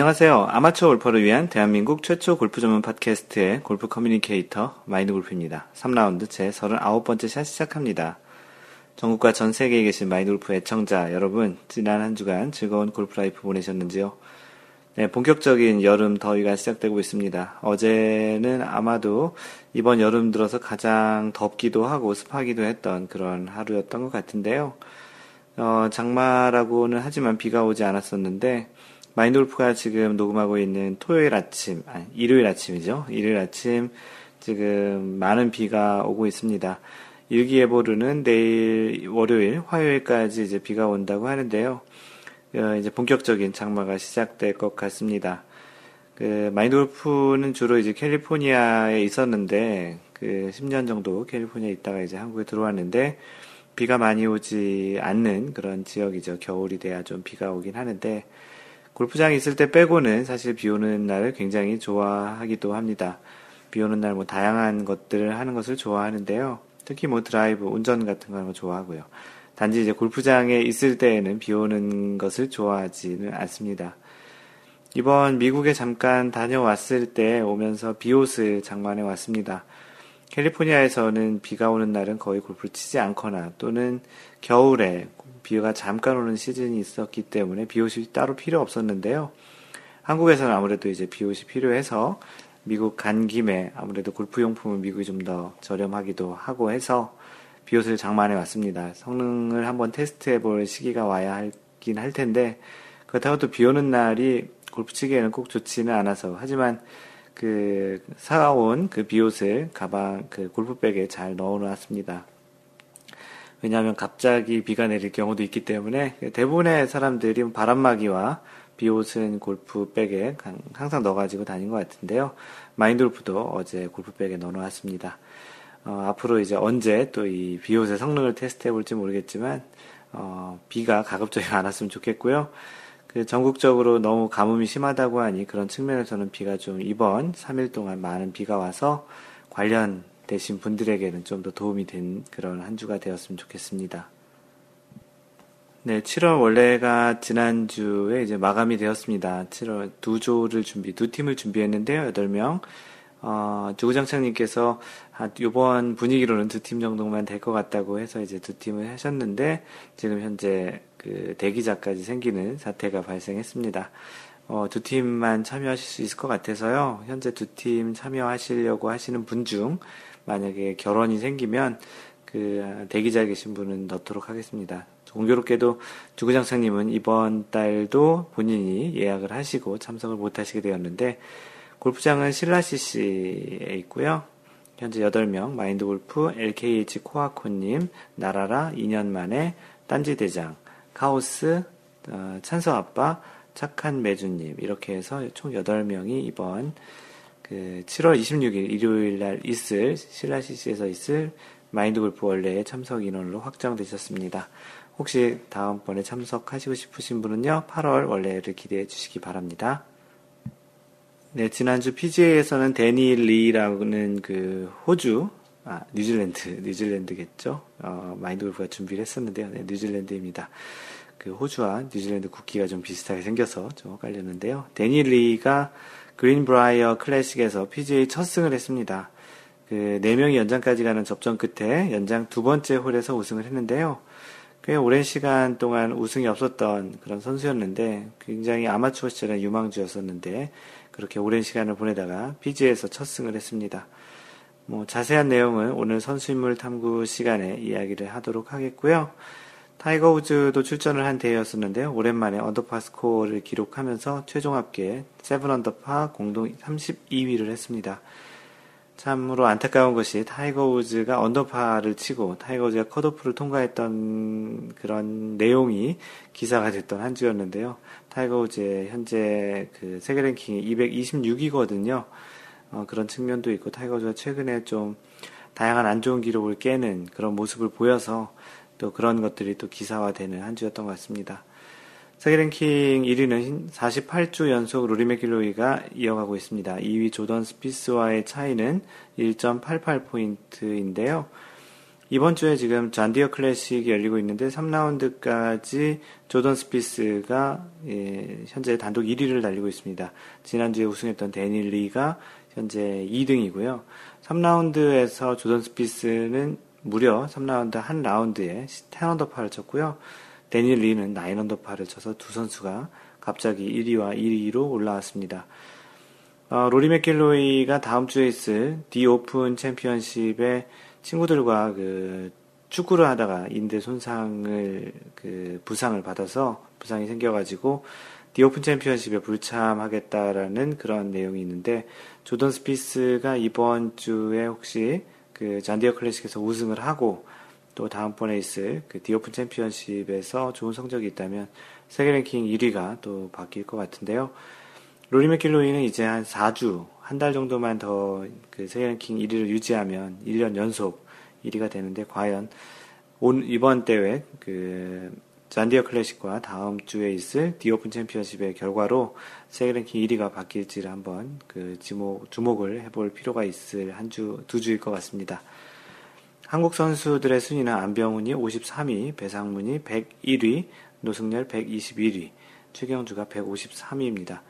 안녕하세요. 아마추어 골퍼를 위한 대한민국 최초 골프 전문 팟캐스트의 골프 communicator 마인드 골프입니다. 3라운드 제 39번째 샷 시작합니다. 전국과 전 세계에 계신 마인드 골프 애청자 여러분, 지난 한 주간 즐거운 골프 life 보내셨는지요? 네, 본격적인 여름 더위가 시작되고 있습니다. 어제는 아마도 이번 여름 들어서 가장 덥기도 하고 습하기도 했던 그런 하루였던 것 같은데요. 어, 장마라고는 하지만 비가 오지 않았었는데, 마인돌프가 지금 녹음하고 있는 토요일 아침, 아니, 일요일 아침이죠. 일요일 아침 지금 많은 비가 오고 있습니다. 일기예보로는 내일 월요일, 화요일까지 이제 비가 온다고 하는데요. 어, 이제 본격적인 장마가 시작될 것 같습니다. 그 마인돌프는 주로 이제 캘리포니아에 있었는데 그 10년 정도 캘리포니아에 있다가 이제 한국에 들어왔는데 비가 많이 오지 않는 그런 지역이죠. 겨울이 돼야 좀 비가 오긴 하는데 골프장에 있을 때 빼고는 사실 비 오는 날을 굉장히 좋아하기도 합니다. 비 오는 날 뭐 다양한 것들을 하는 것을 좋아하는데요. 특히 뭐 드라이브, 운전 같은 거 좋아하고요. 단지 이제 골프장에 있을 때에는 비 오는 것을 좋아하지는 않습니다. 이번 미국에 잠깐 다녀왔을 때 오면서 비옷을 장만해 왔습니다. 캘리포니아에서는 비가 오는 날은 거의 골프를 치지 않거나 또는 겨울에 비가 잠깐 오는 시즌이 있었기 때문에 비옷이 따로 필요 없었는데요. 한국에서는 아무래도 이제 비옷이 필요해서 미국 간 김에 아무래도 골프용품은 미국이 좀 더 저렴하기도 하고 해서 비옷을 장만해 왔습니다. 성능을 한번 테스트해 볼 시기가 와야 하긴 할 텐데 그렇다고 또 비 오는 날이 골프 치기에는 꼭 좋지는 않아서 하지만 그 사온 그 비옷을 가방 그 골프백에 잘 넣어 놨습니다. 왜냐하면 갑자기 비가 내릴 경우도 있기 때문에 대부분의 사람들이 바람막이와 비옷은 골프백에 항상 넣어가지고 다닌 것 같은데요. 마인돌프도 어제 골프백에 넣어놓았습니다. 어, 앞으로 이제 언제 또 이 비옷의 성능을 테스트해 볼지 모르겠지만 어, 비가 가급적이 안 왔으면 좋겠고요. 그 전국적으로 너무 가뭄이 심하다고 하니 그런 측면에서는 비가 좀 이번 3일 동안 많은 비가 와서 관련 되신 분들에게는 좀 더 도움이 된 그런 한 주가 되었으면 좋겠습니다. 네, 7월 원래가 지난주에 이제 마감이 되었습니다. 7월 두 조를 준비, 두 팀을 준비했는데요. 8명. 어, 주구장창님께서 한, 요번 분위기로는 두 팀 정도만 될 것 같다고 해서 이제 두 팀을 하셨는데, 지금 현재 그 대기자까지 생기는 사태가 발생했습니다. 어, 두 팀만 참여하실 수 있을 것 같아서요. 현재 두 팀 참여하시려고 하시는 분 중, 만약에 결혼이 생기면, 그, 대기자에 계신 분은 넣도록 하겠습니다. 공교롭게도 주구장창님은 이번 달도 본인이 예약을 하시고 참석을 못 하시게 되었는데, 골프장은 신라CC에 있고요. 현재 8명, 마인드 골프, LKH 코아코님, 나라라 2년 만에 딴지 대장, 카오스, 어, 찬서 아빠, 착한 매주님, 이렇게 해서 총 8명이 이번 그 7월 26일 일요일 날 있을, 신라CC에서 있을 마인드 골프 원래의 참석 인원으로 확정되셨습니다. 혹시 다음번에 참석하시고 싶으신 분은요, 8월 원래를 기대해 주시기 바랍니다. 네, 지난주 PGA에서는 데니 리라는 그 호주, 아, 뉴질랜드, 뉴질랜드겠죠? 어, 마인드 골프가 준비를 했었는데요. 네, 뉴질랜드입니다. 그 호주와 뉴질랜드 국기가 좀 비슷하게 생겨서 좀 헷갈렸는데요. 데니 리가 그린브라이어 클래식에서 PGA 첫 승을 했습니다. 그, 4명이 연장까지 가는 접전 끝에 연장 두 번째 홀에서 우승을 했는데요. 꽤 오랜 시간 동안 우승이 없었던 그런 선수였는데, 굉장히 아마추어 시절에 유망주였었는데, 그렇게 오랜 시간을 보내다가 PGA에서 첫 승을 했습니다. 뭐 자세한 내용은 오늘 선수인물 탐구 시간에 이야기를 하도록 하겠고요. 타이거 우즈도 출전을 한 대회였었는데요. 오랜만에 언더파 스코어를 기록하면서 최종 합계 7 언더파 공동 32위를 했습니다. 참으로 안타까운 것이 타이거 우즈가 언더파를 치고 타이거 우즈가 컷오프를 통과했던 그런 내용이 기사가 됐던 한 주였는데요. 타이거 우즈의 현재 그 세계 랭킹이 226위거든요. 어, 그런 측면도 있고 타이거 우즈가 최근에 좀 다양한 안 좋은 기록을 깨는 그런 모습을 보여서 또 그런 것들이 또 기사화되는 한 주였던 것 같습니다. 세계 랭킹 1위는 48주 연속 로리 매킬로이가 이어가고 있습니다. 2위 조던 스피스와의 차이는 1.88포인트인데요. 이번 주에 지금 존 디어 클래식이 열리고 있는데 3라운드까지 조던 스피스가 예, 현재 단독 1위를 달리고 있습니다. 지난주에 우승했던 대니 리가 현재 2등이고요. 3라운드에서 조던 스피스는 무려 3라운드 한 라운드에 10언더파를 쳤고요. 대니 리는 9언더파를 쳐서 두 선수가 갑자기 1위와 2위로 올라왔습니다. 어, 로리 매킬로이가 다음 주에 있을 디 오픈 챔피언십에 친구들과 그 축구를 하다가 인대 손상을 그 부상을 받아서 부상이 생겨가지고 디오픈 챔피언십에 불참하겠다라는 그런 내용이 있는데 조던 스피스가 이번 주에 혹시 그 존 디어 클래식에서 우승을 하고 또 다음번에 있을 그 디오픈 챔피언십에서 좋은 성적이 있다면 세계 랭킹 1위가 또 바뀔 것 같은데요. 로리 매킬로이는 이제 한 4주, 한 달 정도만 더 그 세계 랭킹 1위를 유지하면 1년 연속 1위가 되는데 과연 온 이번 대회 그 잔디어 클래식과 다음 주에 있을 디오픈 챔피언십의 결과로 세계 랭킹 1위가 바뀔지를 한번 그 주목, 주목을 해볼 필요가 있을 한 주, 두 주일 것 같습니다. 한국 선수들의 순위는 안병훈이 53위, 배상문이 101위, 노승열 121위, 최경주가 153위입니다.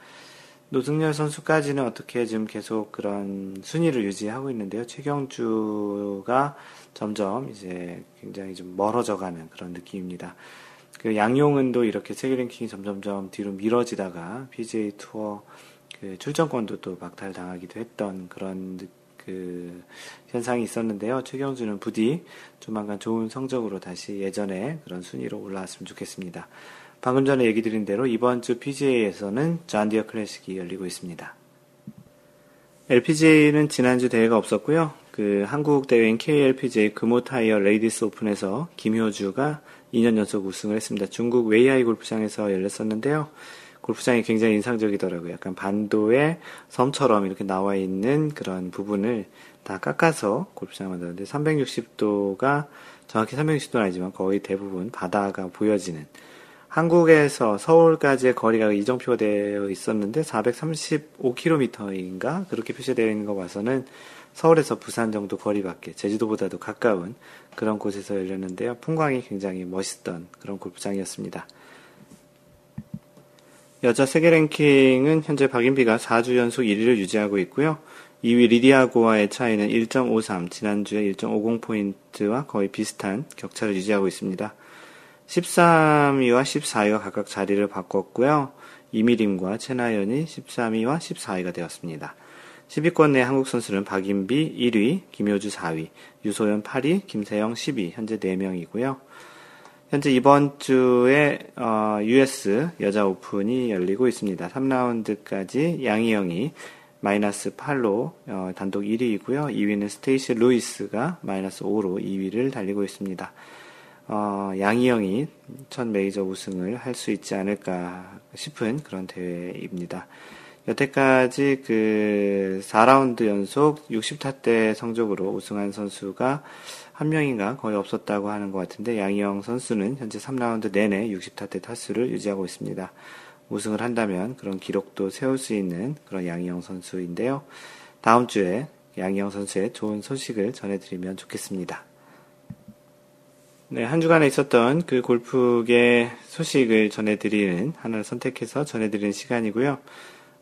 노승열 선수까지는 어떻게 지금 계속 그런 순위를 유지하고 있는데요. 최경주가 점점 이제 굉장히 좀 멀어져 가는 그런 느낌입니다. 그 양용은도 이렇게 세계 랭킹이 점점점 뒤로 미뤄지다가 PGA 투어 그 출전권도 또 박탈당하기도 했던 그런 그 현상이 있었는데요. 최경주는 부디 조만간 좋은 성적으로 다시 예전에 그런 순위로 올라왔으면 좋겠습니다. 방금 전에 얘기 드린 대로 이번 주 PGA에서는 존 디어 클래식이 열리고 있습니다. LPGA는 지난주 대회가 없었고요. 그 한국 대회인 KLPGA 금호 타이어 레이디스 오픈에서 김효주가 2년 연속 우승을 했습니다. 중국 웨이하이 골프장에서 열렸었는데요. 골프장이 굉장히 인상적이더라고요. 약간 반도의 섬처럼 이렇게 나와 있는 그런 부분을 다 깎아서 골프장을 만들었는데 360도가 정확히 360도는 아니지만 거의 대부분 바다가 보여지는 한국에서 서울까지의 거리가 이정표가 되어 있었는데 435km인가 그렇게 표시되어 있는 거 봐서는 서울에서 부산 정도 거리밖에 제주도보다도 가까운 그런 곳에서 열렸는데요. 풍광이 굉장히 멋있던 그런 골프장이었습니다. 여자 세계 랭킹은 현재 박인비가 4주 연속 1위를 유지하고 있고요. 2위 리디아고와의 차이는 1.53, 지난주에 1.50포인트와 거의 비슷한 격차를 유지하고 있습니다. 13위와 14위가 각각 자리를 바꿨고요. 이미림과 최나연이 13위와 14위가 되었습니다. 10위권 내 한국 선수는 박인비 1위, 김효주 4위, 유소연 8위, 김세영 10위, 현재 4명이고요. 현재 이번 주에 어, US 여자 오픈이 열리고 있습니다. 3라운드까지 양희영이 마이너스 8로 어, 단독 1위이고요. 2위는 스테이시 루이스가 마이너스 5로 2위를 달리고 있습니다. 어, 양희영이 첫 메이저 우승을 할 수 있지 않을까 싶은 그런 대회입니다. 여태까지 그 4라운드 연속 60타대 성적으로 우승한 선수가 한 명인가 거의 없었다고 하는 것 같은데 양희영 선수는 현재 3라운드 내내 60타대 타수를 유지하고 있습니다. 우승을 한다면 그런 기록도 세울 수 있는 그런 양희영 선수인데요. 다음 주에 양희영 선수의 좋은 소식을 전해드리면 좋겠습니다. 네, 한 주간에 있었던 그 골프계 소식을 전해드리는, 하나를 선택해서 전해드리는 시간이고요.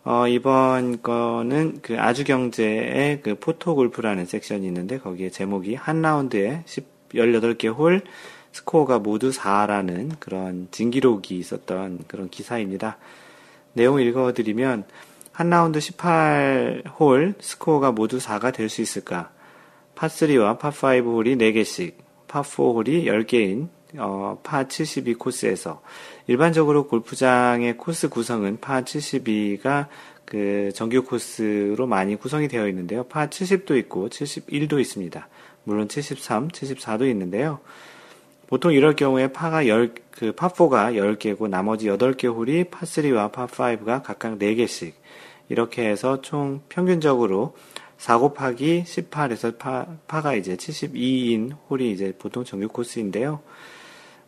어, 이번 거는 그 아주경제의 그 포토골프라는 섹션이 있는데, 거기에 제목이 한 라운드에 10, 18개 홀, 스코어가 모두 4라는 그런 진기록이 있었던 그런 기사입니다. 내용을 읽어드리면, 한 라운드 18홀 스코어가 모두 4가 될 수 있을까? 파3와 파5 홀이 4개씩, 파4 홀이 10개인 어, 파72 코스에서 일반적으로 골프장의 코스 구성은 파 72가 그 정규 코스로 많이 구성이 되어 있는데요. 파 70도 있고 71도 있습니다. 물론 73, 74도 있는데요. 보통 이럴 경우에 파가 10, 그 파4가 10개고 나머지 8개 홀이 파3와 파5가 각각 4개씩 이렇게 해서 총 평균적으로 4 곱하기 18에서 파, 파가 이제 72인 홀이 이제 보통 정규 코스인데요.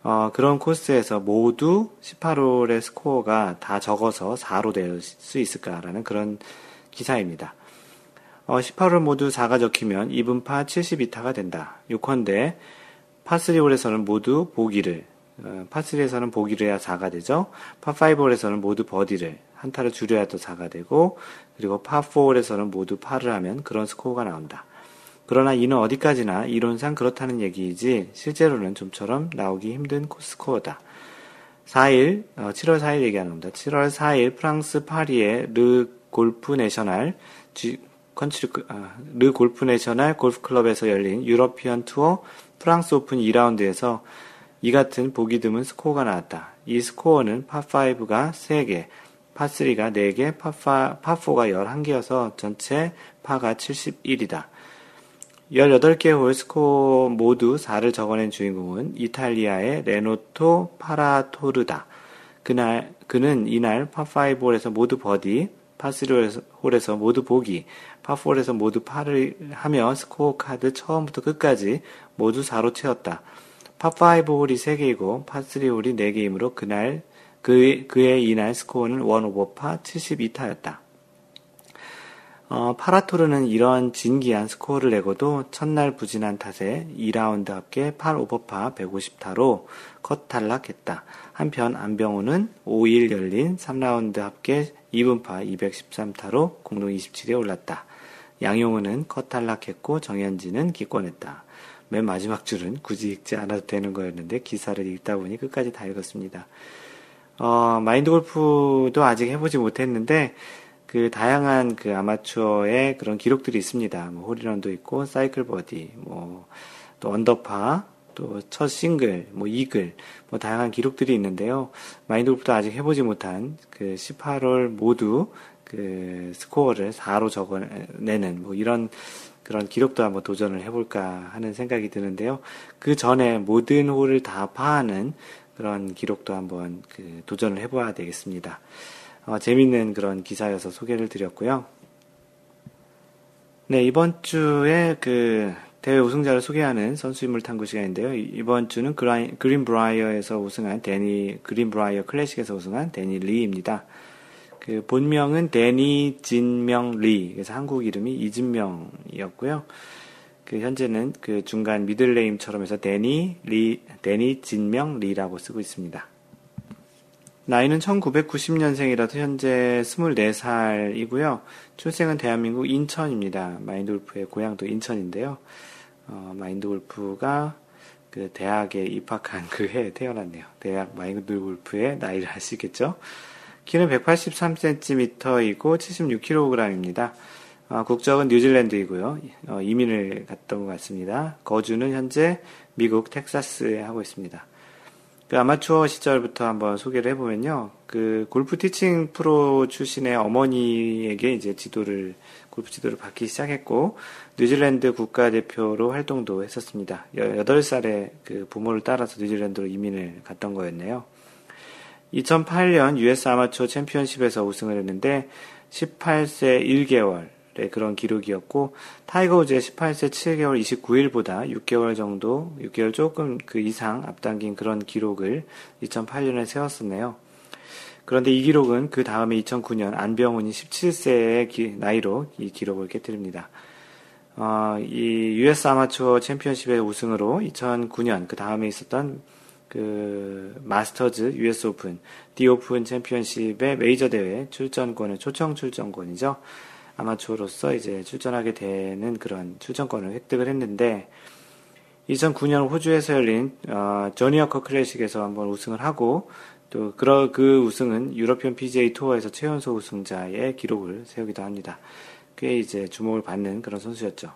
어, 그런 코스에서 모두 18홀의 스코어가 다 적어서 4로 될 수 있을까라는 그런 기사입니다. 어, 18홀 모두 4가 적히면 이븐 파 72타가 된다. 요컨대 파3홀에서는 모두 보기를, 어, 파3에서는 보기를 해야 4가 되죠. 파5홀에서는 모두 버디를, 한 타를 줄여야 또 4가 되고, 그리고 파4홀에서는 모두 파를 하면 그런 스코어가 나온다. 그러나 이는 어디까지나 이론상 그렇다는 얘기이지 실제로는 좀처럼 나오기 힘든 스코어다. 4일, 어, 7월 4일 얘기하는 겁니다. 7월 4일 프랑스 파리의 르 골프 내셔널 G, 컨트리, 아, 르 골프 내셔널 골프 클럽에서 열린 유러피언 투어 프랑스 오픈 2라운드에서 이 같은 보기 드문 스코어가 나왔다. 이 스코어는 파5가 3개, 파3가 4개, 파4, 파4가 11개여서 전체 파가 71이다. 18개 홀 스코어 모두 4를 적어낸 주인공은 이탈리아의 레나토 파라토르다. 그날, 그는 이날 파5 홀에서 모두 버디, 파3 홀에서 모두 보기, 파4홀에서 모두 파를 하며 스코어 카드 처음부터 끝까지 모두 4로 채웠다. 파5 홀이 3개이고 파3 홀이 4개이므로 그날 그, 그의 이날 스코어는 1 오버 파 72타였다. 어, 파라토르는 이런 진기한 스코어를 내고도 첫날 부진한 탓에 2라운드 합계 8 오버파 150타로 컷 탈락했다. 한편 안병훈은 5일 열린 3라운드 합계 이븐파 213타로 공동 27에 올랐다. 양용은은 컷 탈락했고 정연진은 기권했다. 맨 마지막 줄은 굳이 읽지 않아도 되는 거였는데 기사를 읽다 보니 끝까지 다 읽었습니다. 어, 마인드 골프도 아직 해보지 못했는데 그 다양한 그 아마추어의 그런 기록들이 있습니다. 뭐 홀인원도 있고 사이클 버디, 뭐 또 언더파, 또 첫 싱글, 뭐 이글, 뭐 다양한 기록들이 있는데요. 마인드 골프도 아직 해보지 못한 그 18홀 모두 그 스코어를 4로 적어내는 뭐 이런 그런 기록도 한번 도전을 해볼까 하는 생각이 드는데요. 그 전에 모든 홀을 다 파하는 그런 기록도 한번 그 도전을 해봐야 되겠습니다. 어, 재밌는 그런 기사여서 소개를 드렸고요. 네, 이번 주에 그 대회 우승자를 소개하는 선수 인물 탐구 시간인데요. 이번 주는 그라인, 그린 브라이어에서 우승한 대니, 그린 브라이어 클래식에서 우승한 대니 리입니다. 그 본명은 대니 진명 리, 그래서 한국 이름이 이진명이었고요. 그 현재는 그 중간 middle name처럼 해서 대니 리, 대니 진명 리라고 쓰고 있습니다. 나이는 1990년생이라서 현재 24살이고요. 출생은 대한민국 인천입니다. 마인드 골프의 고향도 인천인데요. 어, 마인드 골프가 그 대학에 입학한 그 해에 태어났네요. 대학 마인드 골프의 나이를 아시겠죠? 키는 183cm이고 76kg입니다. 어, 국적은 뉴질랜드이고요. 어, 이민을 갔던 것 같습니다. 거주는 현재 미국 텍사스에 하고 있습니다. 그 아마추어 시절부터 한번 소개를 해보면요. 그 골프 티칭 프로 출신의 어머니에게 이제 지도를, 골프 지도를 받기 시작했고, 뉴질랜드 국가대표로 활동도 했었습니다. 8살에 그 부모를 따라서 뉴질랜드로 이민을 갔던 거였네요. 2008년 US 아마추어 챔피언십에서 우승을 했는데, 18세 1개월, 그런 기록이었고 타이거 우즈의 18세 7개월 29일보다 6개월 정도 6개월 조금 그 이상 앞당긴 그런 기록을 2008년에 세웠었네요. 그런데 이 기록은 그 다음에 2009년 안병훈이 17세의 기, 나이로 이 기록을 깨뜨립니다. 어, 이 US 아마추어 챔피언십의 우승으로 2009년 그 다음에 있었던 그 마스터즈 US 오픈, 디 오픈 챔피언십의 메이저 대회 출전권을 초청 출전권이죠. 아마추어로서 이제 출전하게 되는 그런 출전권을 획득을 했는데 2009년 호주에서 열린 어, 조니워커 클래식에서 한번 우승을 하고 또 그, 그 우승은 유러피언 PGA 투어에서 최연소 우승자의 기록을 세우기도 합니다. 꽤 이제 주목을 받는 그런 선수였죠.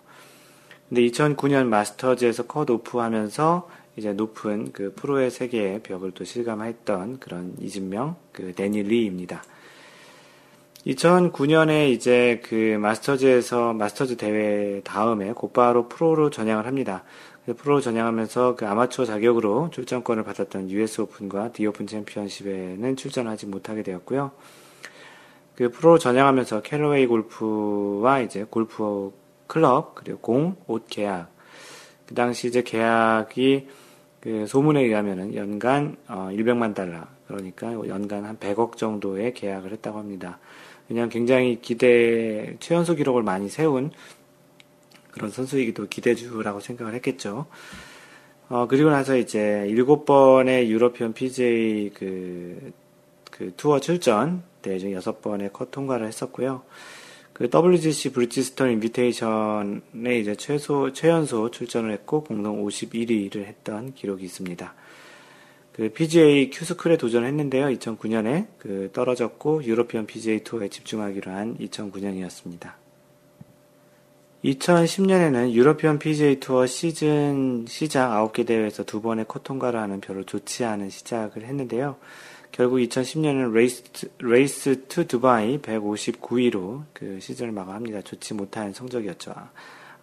근데 2009년 마스터즈에서 컷 오프 하면서 이제 높은 그 프로의 세계의 벽을 또 실감했던 그런 이진명, 그 대니 리입니다. 2009년에 이제 그 마스터즈에서 마스터즈 대회 다음에 곧바로 프로로 전향을 합니다. 프로로 전향하면서 그 아마추어 자격으로 출전권을 받았던 US 오픈과 디 오픈 챔피언십에는 출전하지 못하게 되었고요. 그 프로로 전향하면서 캘러웨이 골프와 이제 골프 클럽 그리고 공, 옷 계약. 그 당시 이제 계약이 그 소문에 의하면은 연간 어 100만 달러 그러니까 연간 한 100억 정도의 계약을 했다고 합니다. 그냥 굉장히 기대, 최연소 기록을 많이 세운 그런 선수이기도 기대주라고 생각을 했겠죠. 어, 그리고 나서 이제 일곱 번의 유러피언 PGA 그, 그 투어 출전 네, 중 여섯 번의 컷 통과를 했었고요. 그 WGC 브리지스톤 인비테이셔널에 이제 최소, 최연소 출전을 했고, 공동 51위를 했던 기록이 있습니다. 그 PGA Q-School에 도전했는데요. 2009년에 그 떨어졌고, 유로피언 PGA 투어에 집중하기로 한 2009년이었습니다. 2010년에는 유로피언 PGA 투어 시즌 시작 9개 대회에서 두 번의 컷 통과를 하는 별로 좋지 않은 시작을 했는데요. 결국 2010년은 Race, Race to Dubai 159위로 그 시즌을 마감합니다. 좋지 못한 성적이었죠.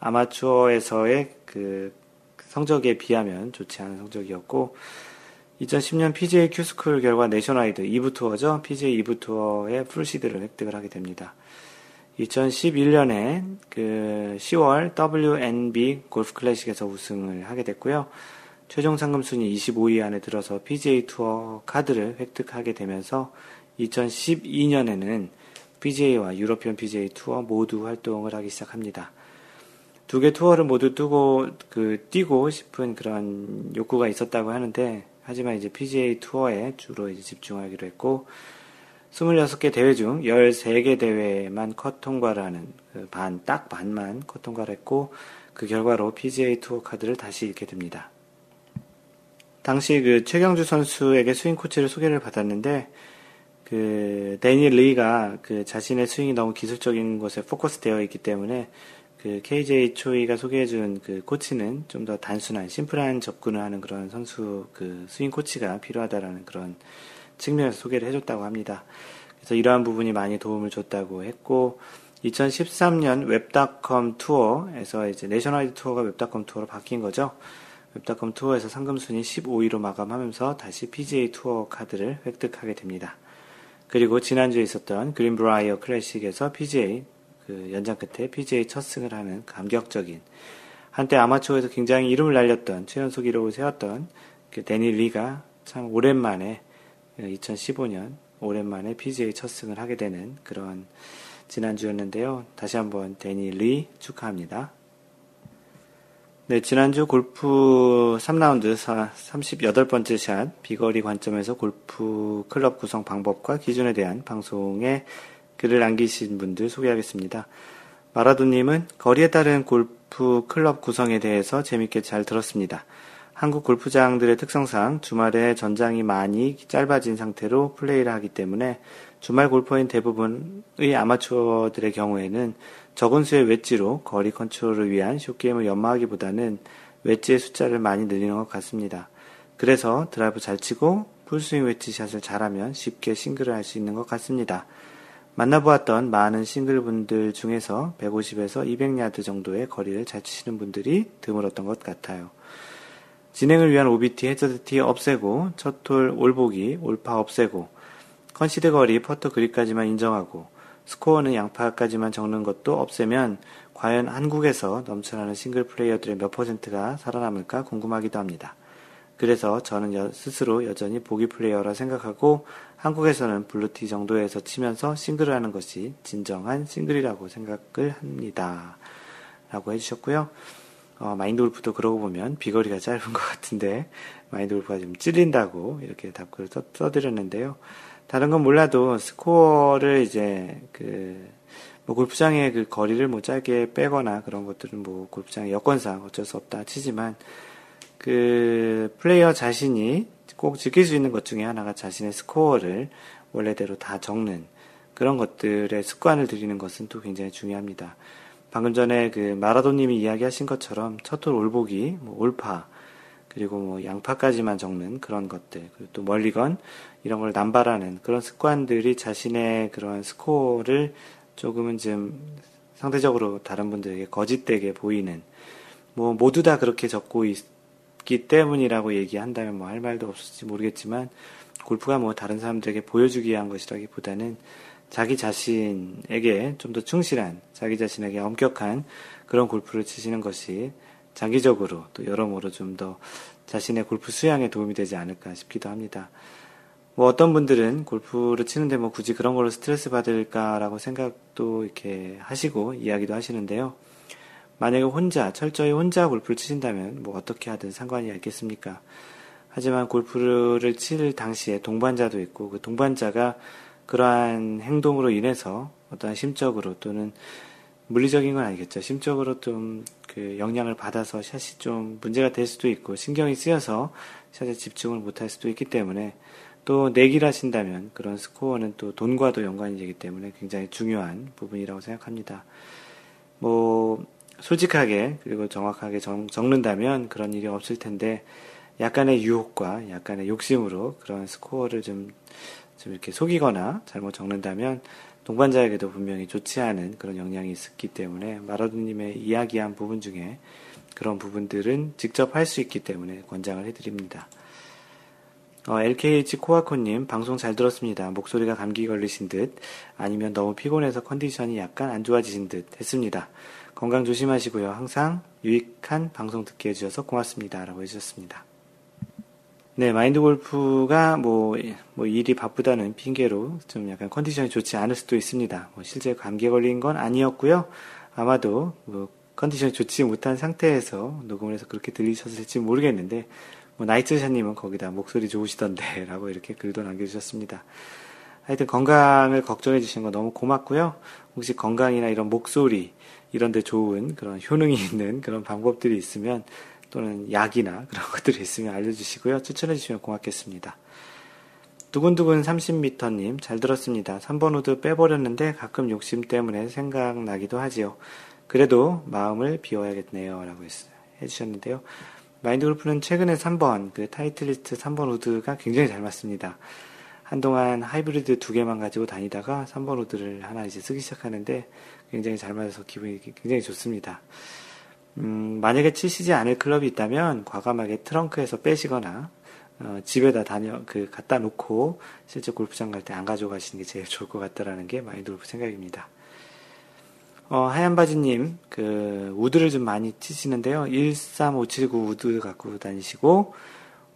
아마추어에서의 그 성적에 비하면 좋지 않은 성적이었고, 2010년 PGA Q-School 결과 Nationwide 2부 투어죠. PGA 2부 투어의 full seed를 획득을 하게 됩니다. 2011년에 그 10월 WNB 골프 클래식에서 우승을 하게 됐고요. 최종 상금 순위 25위 안에 들어서 PGA 투어 카드를 획득하게 되면서 2012년에는 PGA와 유로피언 PGA 투어 모두 활동을 하기 시작합니다. 두 개 투어를 모두 뜨고 그 뛰고 싶은 그런 욕구가 있었다고 하는데 하지만 이제 PGA 투어에 주로 이제 집중하기로 했고 26개 대회 중 13개 대회만 컷 통과를 하는 그 반, 딱 반만 컷 통과를 했고 그 결과로 PGA 투어 카드를 다시 잃게 됩니다. 당시 그 최경주 선수에게 스윙 코치를 소개를 받았는데 그 데니엘 리가 그 자신의 스윙이 너무 기술적인 것에 포커스 되어 있기 때문에 그 KJ 초이가 소개해준 그 코치는 좀 더 단순한 심플한 접근을 하는 그런 선수 그 스윙 코치가 필요하다라는 그런 측면에서 소개를 해줬다고 합니다. 그래서 이러한 부분이 많이 도움을 줬다고 했고 2013년 웹닷컴 투어에서 이제 Nationwide 투어가 웹닷컴 투어로 바뀐 거죠. 웹닷컴 투어에서 상금순위 15위로 마감하면서 다시 PGA 투어 카드를 획득하게 됩니다. 그리고 지난주에 있었던 그린브라이어 클래식에서 PGA 그 연장 끝에 PGA 첫 승을 하는 감격적인 한때 아마추어에서 굉장히 이름을 날렸던 최연소 기록을 세웠던 그 데니 리가 참 오랜만에 2015년 오랜만에 PGA 첫 승을 하게 되는 그런 지난주였는데요. 다시 한번 데니 리 축하합니다. 네, 지난주 골프 3라운드 38번째 샷 비거리 관점에서 골프 클럽 구성 방법과 기준에 대한 방송에 글을 남기신 분들 소개하겠습니다. 마라도님은 거리에 따른 골프 클럽 구성에 대해서 재밌게 잘 들었습니다. 한국 골프장들의 특성상 주말에 전장이 많이 짧아진 상태로 플레이를 하기 때문에 주말 골퍼인 대부분의 아마추어들의 경우에는 적은 수의 웨지로 거리 컨트롤을 위한 short game을 연마하기보다는 웨지의 숫자를 많이 늘리는 것 같습니다. 그래서 드라이브 잘 치고 풀스윙 웨지샷을 잘하면 쉽게 싱글을 할 수 있는 것 같습니다. 만나보았던 많은 싱글분들 중에서 150에서 200야드 정도의 거리를 잘 치시는 분들이 드물었던 것 같아요. 진행을 위한 OB티, 해저드티 없애고, 첫 홀 올보기, 올파 없애고, concede 거리, 퍼터 그립까지만 인정하고, 스코어는 양파까지만 적는 것도 없애면 과연 한국에서 넘쳐나는 싱글 플레이어들의 몇 퍼센트가 살아남을까 궁금하기도 합니다. 그래서 저는 여, 스스로 여전히 보기 플레이어라 생각하고 한국에서는 blue tee 정도에서 치면서 싱글을 하는 것이 진정한 싱글이라고 생각을 합니다. 라고 해주셨고요. 어, 마인드 골프도 그러고 보면 비거리가 짧은 것 같은데 마인드 골프가 좀 찔린다고 이렇게 답글을 써, 써드렸는데요. 다른 건 몰라도 스코어를 이제 그, 뭐 골프장의 그 거리를 뭐 짧게 빼거나 그런 것들은 뭐 골프장의 여건상 어쩔 수 없다 치지만 그 플레이어 자신이 꼭 지킬 수 있는 것 중에 하나가 자신의 스코어를 원래대로 다 적는 그런 것들의 습관을 들이는 것은 또 굉장히 중요합니다. 방금 전에 그 마라도님이 이야기하신 것처럼 첫홀 올보기, 뭐 올파, 그리고 뭐 양파까지만 적는 그런 것들, 그리고 또 멀리건 이런 걸 남발하는 그런 습관들이 자신의 그런 스코어를 조금은 좀 상대적으로 다른 분들에게 거짓되게 보이는 뭐 모두 다 그렇게 적고 있 기 때문이라고 얘기한다면 뭐 할 말도 없을지 모르겠지만 골프가 뭐 다른 사람들에게 보여주기 위한 것이라기보다는 자기 자신에게 좀 더 충실한 자기 자신에게 엄격한 그런 골프를 치시는 것이 장기적으로 또 여러모로 좀 더 자신의 골프 수양에 도움이 되지 않을까 싶기도 합니다. 뭐 어떤 분들은 골프를 치는데 뭐 굳이 그런 걸로 스트레스 받을까라고 생각도 이렇게 하시고 이야기도 하시는데요. 만약에 혼자, 철저히 혼자 골프를 치신다면 뭐 어떻게 하든 상관이 있겠습니까? 하지만 골프를 칠 당시에 동반자도 있고 그 동반자가 그러한 행동으로 인해서 어떠한 심적으로 또는 물리적인 건 아니겠죠. 심적으로 좀 그 영향을 받아서 샷이 좀 문제가 될 수도 있고 신경이 쓰여서 샷에 집중을 못할 수도 있기 때문에 또 내기를 하신다면 그런 스코어는 또 돈과도 연관이 되기 때문에 굉장히 중요한 부분이라고 생각합니다. 뭐 솔직하게 그리고 정확하게 정, 적는다면 그런 일이 없을 텐데 약간의 유혹과 약간의 욕심으로 그런 스코어를 좀, 좀 이렇게 속이거나 잘못 적는다면 동반자에게도 분명히 좋지 않은 그런 영향이 있었기 때문에 마라도님의 이야기한 부분 중에 그런 부분들은 직접 할 수 있기 때문에 권장을 해드립니다. 어, LKH 코아코님, 방송 잘 들었습니다. 목소리가 감기 걸리신 듯, 아니면 너무 피곤해서 컨디션이 약간 안 좋아지신 듯 했습니다. 건강 조심하시고요. 항상 유익한 방송 듣게 해주셔서 고맙습니다. 라고 해주셨습니다. 네, 마인드 골프가 뭐, 뭐 일이 바쁘다는 핑계로 좀 약간 컨디션이 좋지 않을 수도 있습니다. 뭐 실제 감기에 걸린 건 아니었고요. 아마도 뭐 컨디션이 좋지 못한 상태에서 녹음을 해서 그렇게 들리셨을지 모르겠는데, 뭐 나이트샤님은 거기다 목소리 좋으시던데 라고 이렇게 글도 남겨주셨습니다. 하여튼 건강을 걱정해 주시는 거 너무 고맙고요. 혹시 건강이나 이런 목소리, 이런데 좋은 그런 효능이 있는 그런 방법들이 있으면 또는 약이나 그런 것들이 있으면 알려주시고요. 추천해 주시면 고맙겠습니다. 두근두근 30m님, 잘 들었습니다. 3번 우드 빼버렸는데 가끔 욕심 때문에 생각나기도 하지요. 그래도 마음을 비워야겠네요. 라고 해주셨는데요. 마인드 골프는 최근에 3번, 그 타이틀리스트 3번 우드가 굉장히 잘 맞습니다. 한동안 하이브리드 두 개만 가지고 다니다가 3번 우드를 하나 이제 쓰기 시작하는데 굉장히 잘 맞아서 기분이 굉장히 좋습니다. 음, 만약에 치시지 않을 클럽이 있다면 과감하게 트렁크에서 빼시거나 어, 집에다 다녀 그 갖다 놓고 실제 골프장 갈 때 안 가져가시는 게 제일 좋을 것 같다라는 게 마인드 골프 생각입니다. 어, 하얀 바지님, 그, 우드를 좀 많이 치시는데요. 13579 우드 갖고 다니시고,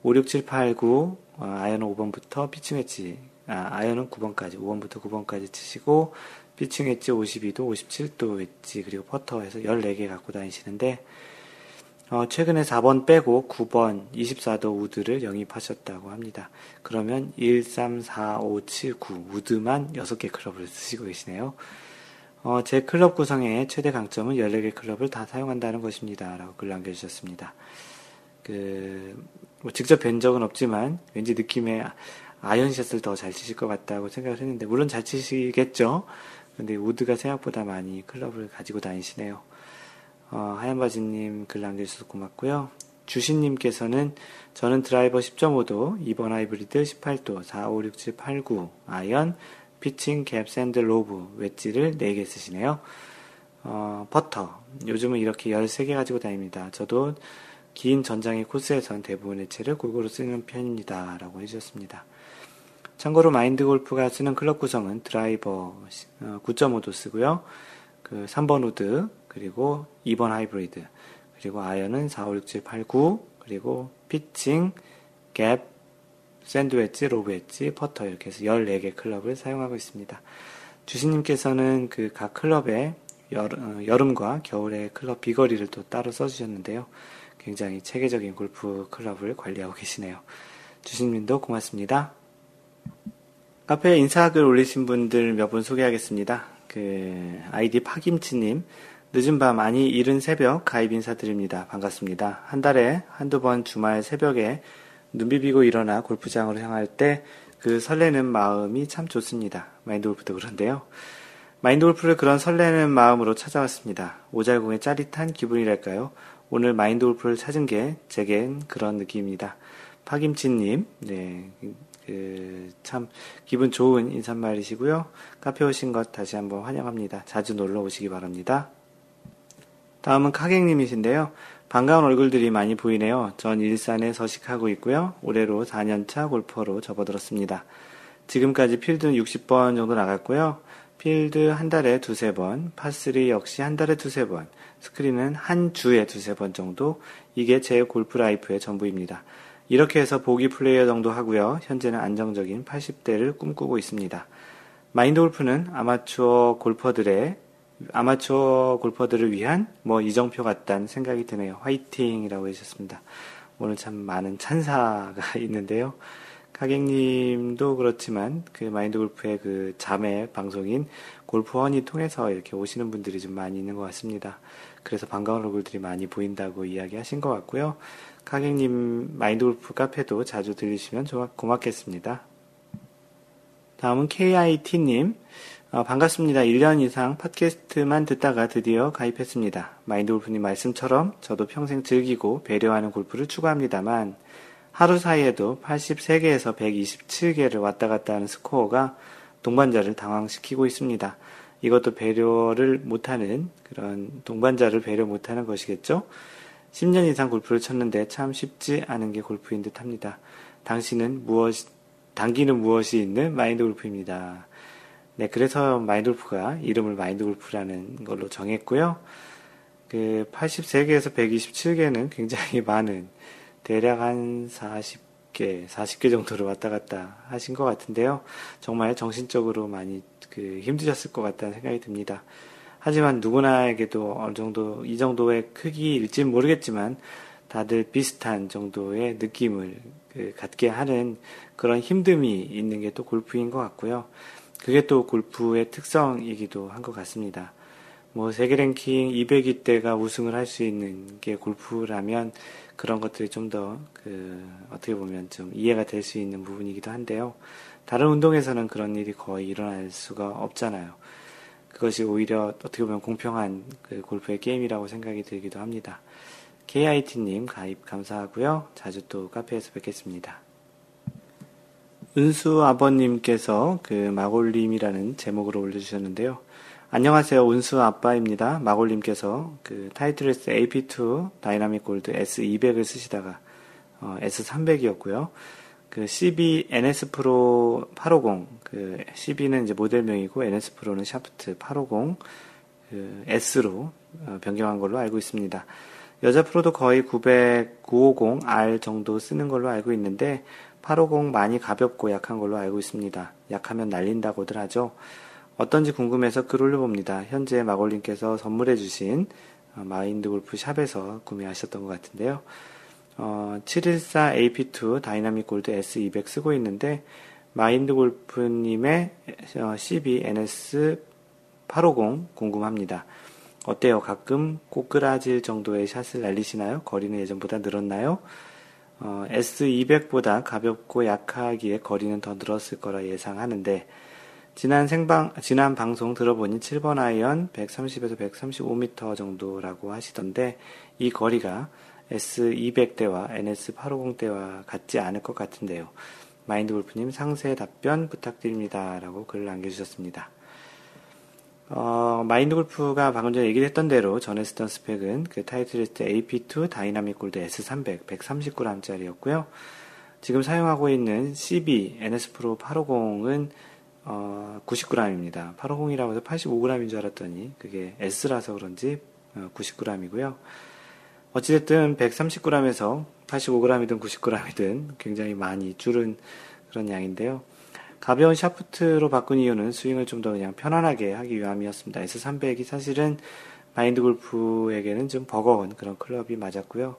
56789, 어, 아이언은 5번부터 피칭 웨지, 아, 아이언은 9번까지, 5번부터 9번까지 치시고, 피칭 웨지 52도, 57도 웨지, 그리고 퍼터에서 14개 갖고 다니시는데, 어, 최근에 4번 빼고 9번, 24도 우드를 영입하셨다고 합니다. 그러면 1, 3, 4, 5, 7, 9 우드만 6개 클럽을 쓰시고 계시네요. 어, 제 클럽 구성의 최대 강점은 14개 클럽을 다 사용한다는 것입니다. 라고 글 남겨주셨습니다. 그, 뭐 직접 뵌 적은 없지만 왠지 느낌에 아이언샷을 더 잘 치실 것 같다고 생각을 했는데, 물론 잘 치시겠죠? 근데 우드가 생각보다 많이 클럽을 가지고 다니시네요. 어, 하얀 바지님 글 남겨주셔서 고맙고요. 주신님께서는 저는 드라이버 10.5도, 2번 하이브리드 18도, 4, 5, 6, 7, 8, 9 아이언, 피칭, 갭, 샌드, 로브, 웨지를 4개 쓰시네요. 어, 퍼터. 요즘은 이렇게 13개 가지고 다닙니다. 저도 긴 전장의 코스에선 대부분의 채를 골고루 쓰는 편입니다. 라고 해주셨습니다. 참고로 마인드 골프가 쓰는 클럽 구성은 드라이버 9.5도 어, 쓰고요. 그 3번 우드, 그리고 2번 하이브리드, 그리고 아이언은 4, 5, 6, 7, 8, 9, 그리고 피칭, 갭, 샌드웨지, 로브웨지, 퍼터 이렇게 해서 14개 클럽을 사용하고 있습니다. 주신님께서는 그 각 클럽의 여름, 어, 여름과 겨울의 클럽 비거리를 또 따로 써주셨는데요. 굉장히 체계적인 골프 클럽을 관리하고 계시네요. 주신님도 고맙습니다. 카페에 인사글 올리신 분들 몇 분 소개하겠습니다. 그 아이디 파김치님 늦은 밤 아니 이른 새벽 가입 인사드립니다. 반갑습니다. 한 달에 한두 번 주말 새벽에 눈 비비고 일어나 골프장으로 향할 때 그 설레는 마음이 참 좋습니다. 마인드 골프도 그런데요. 마인드 골프를 그런 설레는 마음으로 찾아왔습니다. 오잘공의 짜릿한 기분이랄까요? 오늘 마인드 골프를 찾은 게 제겐 그런 느낌입니다. 파김치님, 네, 그, 참, 기분 좋은 인사말이시고요. 카페 오신 것 다시 한번 환영합니다. 자주 놀러 오시기 바랍니다. 다음은 카객님이신데요. 반가운 얼굴들이 많이 보이네요. 전 일산에 서식하고 있고요. 올해로 4년차 골퍼로 접어들었습니다. 지금까지 필드는 60번 정도 나갔고요. 필드 한 달에 두세 번, 파3 역시 한 달에 두세 번, 스크린은 한 주에 두세 번 정도, 이게 제 골프 life의 전부입니다. 이렇게 해서 보기 플레이어 정도 하고요. 현재는 안정적인 80대를 꿈꾸고 있습니다. 마인드 골프는 아마추어 골퍼들의 아마추어 골퍼들을 위한 뭐 이정표 같다는 생각이 드네요. 화이팅이라고 해주셨습니다. 오늘 참 많은 찬사가 있는데요. 가객님도 그렇지만 그 마인드 골프의 그 자매 방송인 골프 원이 통해서 이렇게 오시는 분들이 좀 많이 있는 것 같습니다. 그래서 반가운 얼굴들이 많이 보인다고 이야기하신 것 같고요. 가객님 마인드 골프 카페도 자주 들리시면 고맙겠습니다. 다음은 KIT님. 어, 반갑습니다. 1년 이상 팟캐스트만 듣다가 드디어 가입했습니다. 마인드 골프님 말씀처럼 저도 평생 즐기고 배려하는 골프를 추구합니다만 하루 사이에도 83개에서 127개를 왔다 갔다 하는 스코어가 동반자를 당황시키고 있습니다. 이것도 배려를 못하는 그런 동반자를 배려 못하는 것이겠죠? 10년 이상 골프를 쳤는데 참 쉽지 않은 게 골프인 듯 합니다. 당신은 무엇, 당기는 무엇이 있는 마인드 골프입니다. 네, 그래서 마인드 골프가 이름을 마인드 골프라는 걸로 정했고요. 그 83개에서 127개는 굉장히 많은 대략 한 40개, 40개 정도를 왔다 갔다 하신 것 같은데요. 정말 정신적으로 많이 그 힘드셨을 것 같다는 생각이 듭니다. 하지만 누구나에게도 어느 정도 이 정도의 크기일지는 모르겠지만 다들 비슷한 정도의 느낌을 그 갖게 하는 그런 힘듦이 있는 게 또 골프인 것 같고요. 그게 또 골프의 특성이기도 한 것 같습니다. 뭐 세계 랭킹 200위 때가 우승을 할 수 있는 게 골프라면 그런 것들이 좀 더 그 어떻게 보면 좀 이해가 될 수 있는 부분이기도 한데요. 다른 운동에서는 그런 일이 거의 일어날 수가 없잖아요. 그것이 오히려 어떻게 보면 공평한 그 골프의 게임이라고 생각이 들기도 합니다. KIT님 가입 감사하고요. 자주 또 카페에서 뵙겠습니다. 은수 아버님께서 그 마골님이라는 제목으로 올려주셨는데요. 안녕하세요. 운수 아빠입니다. 마골님께서 그 Titleist AP2 Dynamic Gold S200을 쓰시다가 어, S300이었고요. 그 CB NS Pro 850, 그 CB는 이제 모델명이고 NS Pro는 샤프트 850, 그 S로 어, 변경한 걸로 알고 있습니다. 여자 프로도 거의 900, 950R 정도 쓰는 걸로 알고 있는데 850 많이 가볍고 약한 걸로 알고 있습니다. 약하면 날린다고들 하죠. 어떤지 궁금해서 글 올려봅니다. 현재 마골님께서 선물해주신 어, 마인드 골프 샵에서 구매하셨던 것 같은데요. 어, 714 AP2 Dynamic Gold S200 쓰고 있는데 마인드 골프님의 CB NS 850 궁금합니다. 어때요? 가끔 꼬끄라질 정도의 샷을 날리시나요? 거리는 예전보다 늘었나요? 어, S200보다 가볍고 약하기에 거리는 더 늘었을 거라 예상하는데, 지난 생방, 지난 방송 들어보니 7번 아이언 130에서 135m 정도라고 하시던데, 이 거리가 S200 대와 NS850 대와 같지 않을 것 같은데요. 마인드 골프님 상세 답변 부탁드립니다. 라고 글을 남겨주셨습니다. 어, 마인드 골프가 방금 전에 얘기를 했던 대로 전에 쓰던 스펙은 그 Titleist AP2 Dynamic Gold S300 130g짜리였고요. 지금 사용하고 있는 CB NS 프로 850은 어, 90g입니다. 850이라고 해서 85g인 줄 알았더니 그게 S라서 그런지 어, 90g이고요. 어찌됐든 130g에서 85g이든 90g이든 굉장히 많이 줄은 그런 양인데요. 가벼운 샤프트로 바꾼 이유는 스윙을 좀 더 그냥 편안하게 하기 위함이었습니다. S300이 사실은 마인드 골프에게는 좀 버거운 그런 클럽이 맞았고요.